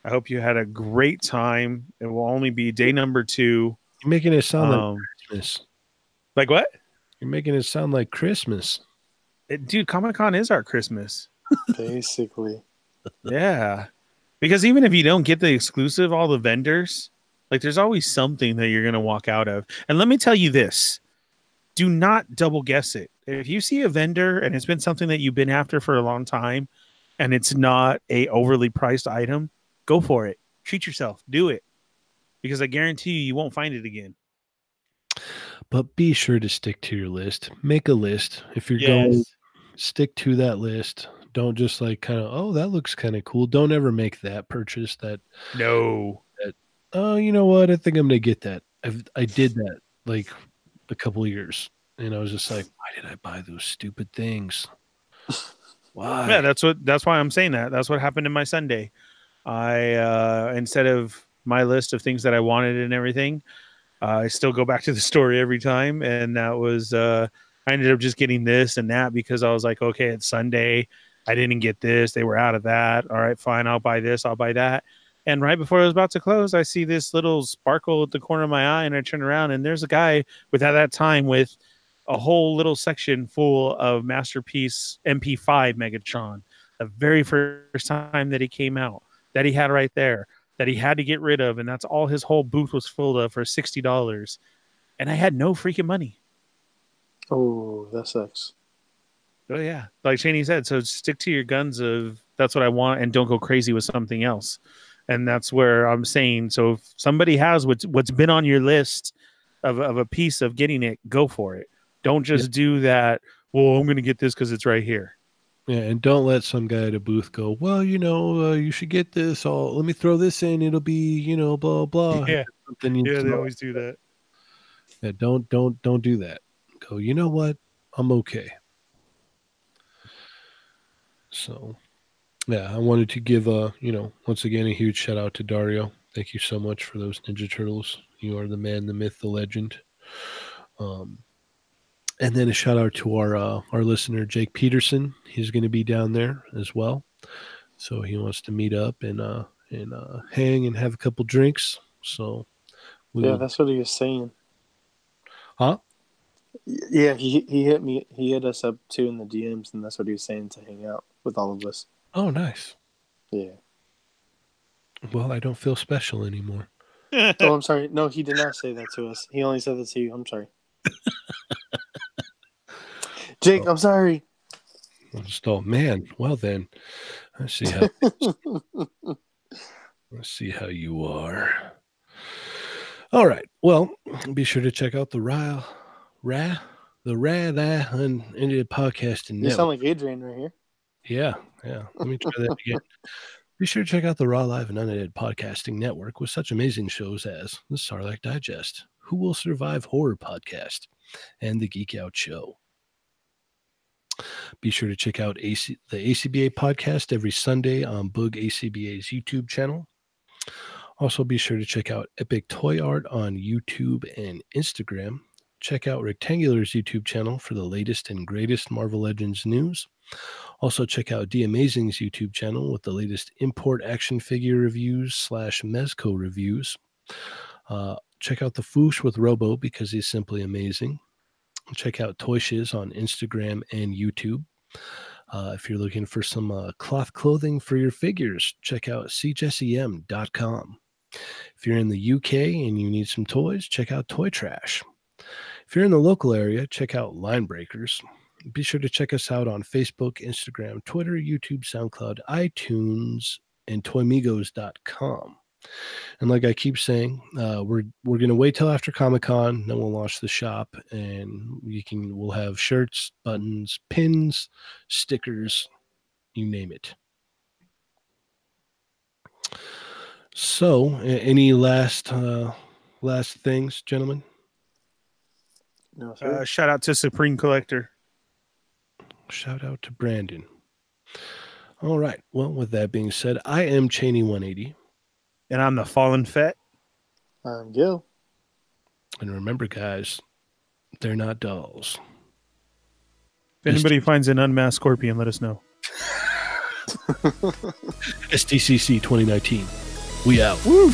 I hope you had a great time. It will only be day number two. You're making it sound like Um, Christmas. like what? You're making it sound like Christmas. It- dude, Comic Con is our Christmas. Basically. Yeah. Because even if you don't get the exclusive, all the vendors, like there's always something that you're going to walk out of. And let me tell you this do not double guess it. If you see a vendor and it's been something that you've been after for a long time and it's not a overly priced item, go for it. Treat yourself. Do it. Because I guarantee you, you won't find it again. But be sure to stick to your list. Make a list. If you're going, stick to that list. Don't just like kind of, oh, that looks kind of cool. Don't ever make that purchase that, No. oh, you know what? I think I'm going to get that. I've, I did that like a couple of years. And I was just like, why did I buy those stupid things? Why? Yeah, that's what that's why I'm saying that. That's what happened in my Sunday. I uh instead of my list of things that I wanted and everything, uh, I still go back to the story every time, and that was uh I ended up just getting this and that because I was like, okay, it's Sunday. I didn't get this. They were out of that. All right, fine. I'll buy this. I'll buy that. And right before I was about to close, I see this little sparkle at the corner of my eye, and I turn around, and there's a guy with at that time with a whole little section full of masterpiece MP5 Megatron. The very first time that he came out, that he had right there, that he had to get rid of, and that's all his whole booth was full of for sixty dollars. And I had no freaking money. Oh, that sucks. Oh yeah, like Cheney said, so stick to your guns of that's what I want, and don't go crazy with something else. And that's where I'm saying. So if somebody has what's what's been on your list of of a piece of getting it, go for it. Don't just do that. Well, I'm going to get this because it's right here. Yeah, and don't let some guy at a booth go, well, you know, uh, you should get this. All let me throw this in. It'll be, you know, blah blah. Yeah, Something yeah, they always do that. Yeah, don't don't don't do that. Go. You know what? I'm okay. So, yeah, I wanted to give uh, you know, once again a huge shout out to Dario. Thank you so much for those Ninja Turtles. You are the man, the myth, the legend. Um, and then a shout out to our uh, our listener Jake Peterson. He's going to be down there as well. So he wants to meet up and uh and uh, hang and have a couple drinks. So we Yeah, that's what he was saying. Huh? Yeah, he he hit me. He hit us up too in the DMs, and that's what he was saying to hang out with all of us. oh nice. Yeah. Well, I don't feel special anymore. Oh, I'm sorry. No, he did not say that to us. He only said that to you. I'm sorry. Jake, I'm sorry. I just thought, man, well then, I see how let's see how you are. All right. Well, be sure to check out the Ra Ra the Ra Ra Unended Podcasting You sound like Adrian right here. Yeah, yeah. Let me try that again. Be sure to check out the Raw Live and Unedited Podcasting Network with such amazing shows as the Sarlacc Digest, Who Will Survive Horror Podcast, and the Geek Out Show. Be sure to check out AC, the ACBA podcast every Sunday on Boog ACBA's YouTube channel. Also, be sure to check out Epic Toy Art on YouTube and Instagram. Check out Rectangular's YouTube channel for the latest and greatest Marvel Legends news. Also, check out D Amazing's YouTube channel with the latest import action figure reviews slash Mezco reviews. Uh, check out the Foosh with Robo because he's simply amazing. Check out Toy on Instagram and YouTube. Uh, if you're looking for some uh, cloth clothing for your figures, check out cjsem.com. If you're in the UK and you need some toys, check out Toy Trash. If you're in the local area, check out Line Breakers. Be sure to check us out on Facebook, Instagram, Twitter, YouTube, SoundCloud, iTunes, and toymigos.com. And like I keep saying, uh, we're we're gonna wait till after Comic Con, then we'll launch the shop, and we can we'll have shirts, buttons, pins, stickers, you name it. So, any last uh, last things, gentlemen? No, sir. Uh, shout out to Supreme Collector. Shout out to Brandon. All right. Well, with that being said, I am Cheney 180. And I'm the Fallen Fett. I'm Gil. And remember, guys, they're not dolls. If anybody finds an unmasked scorpion, let us know. SDCC 2019. We out. Woo!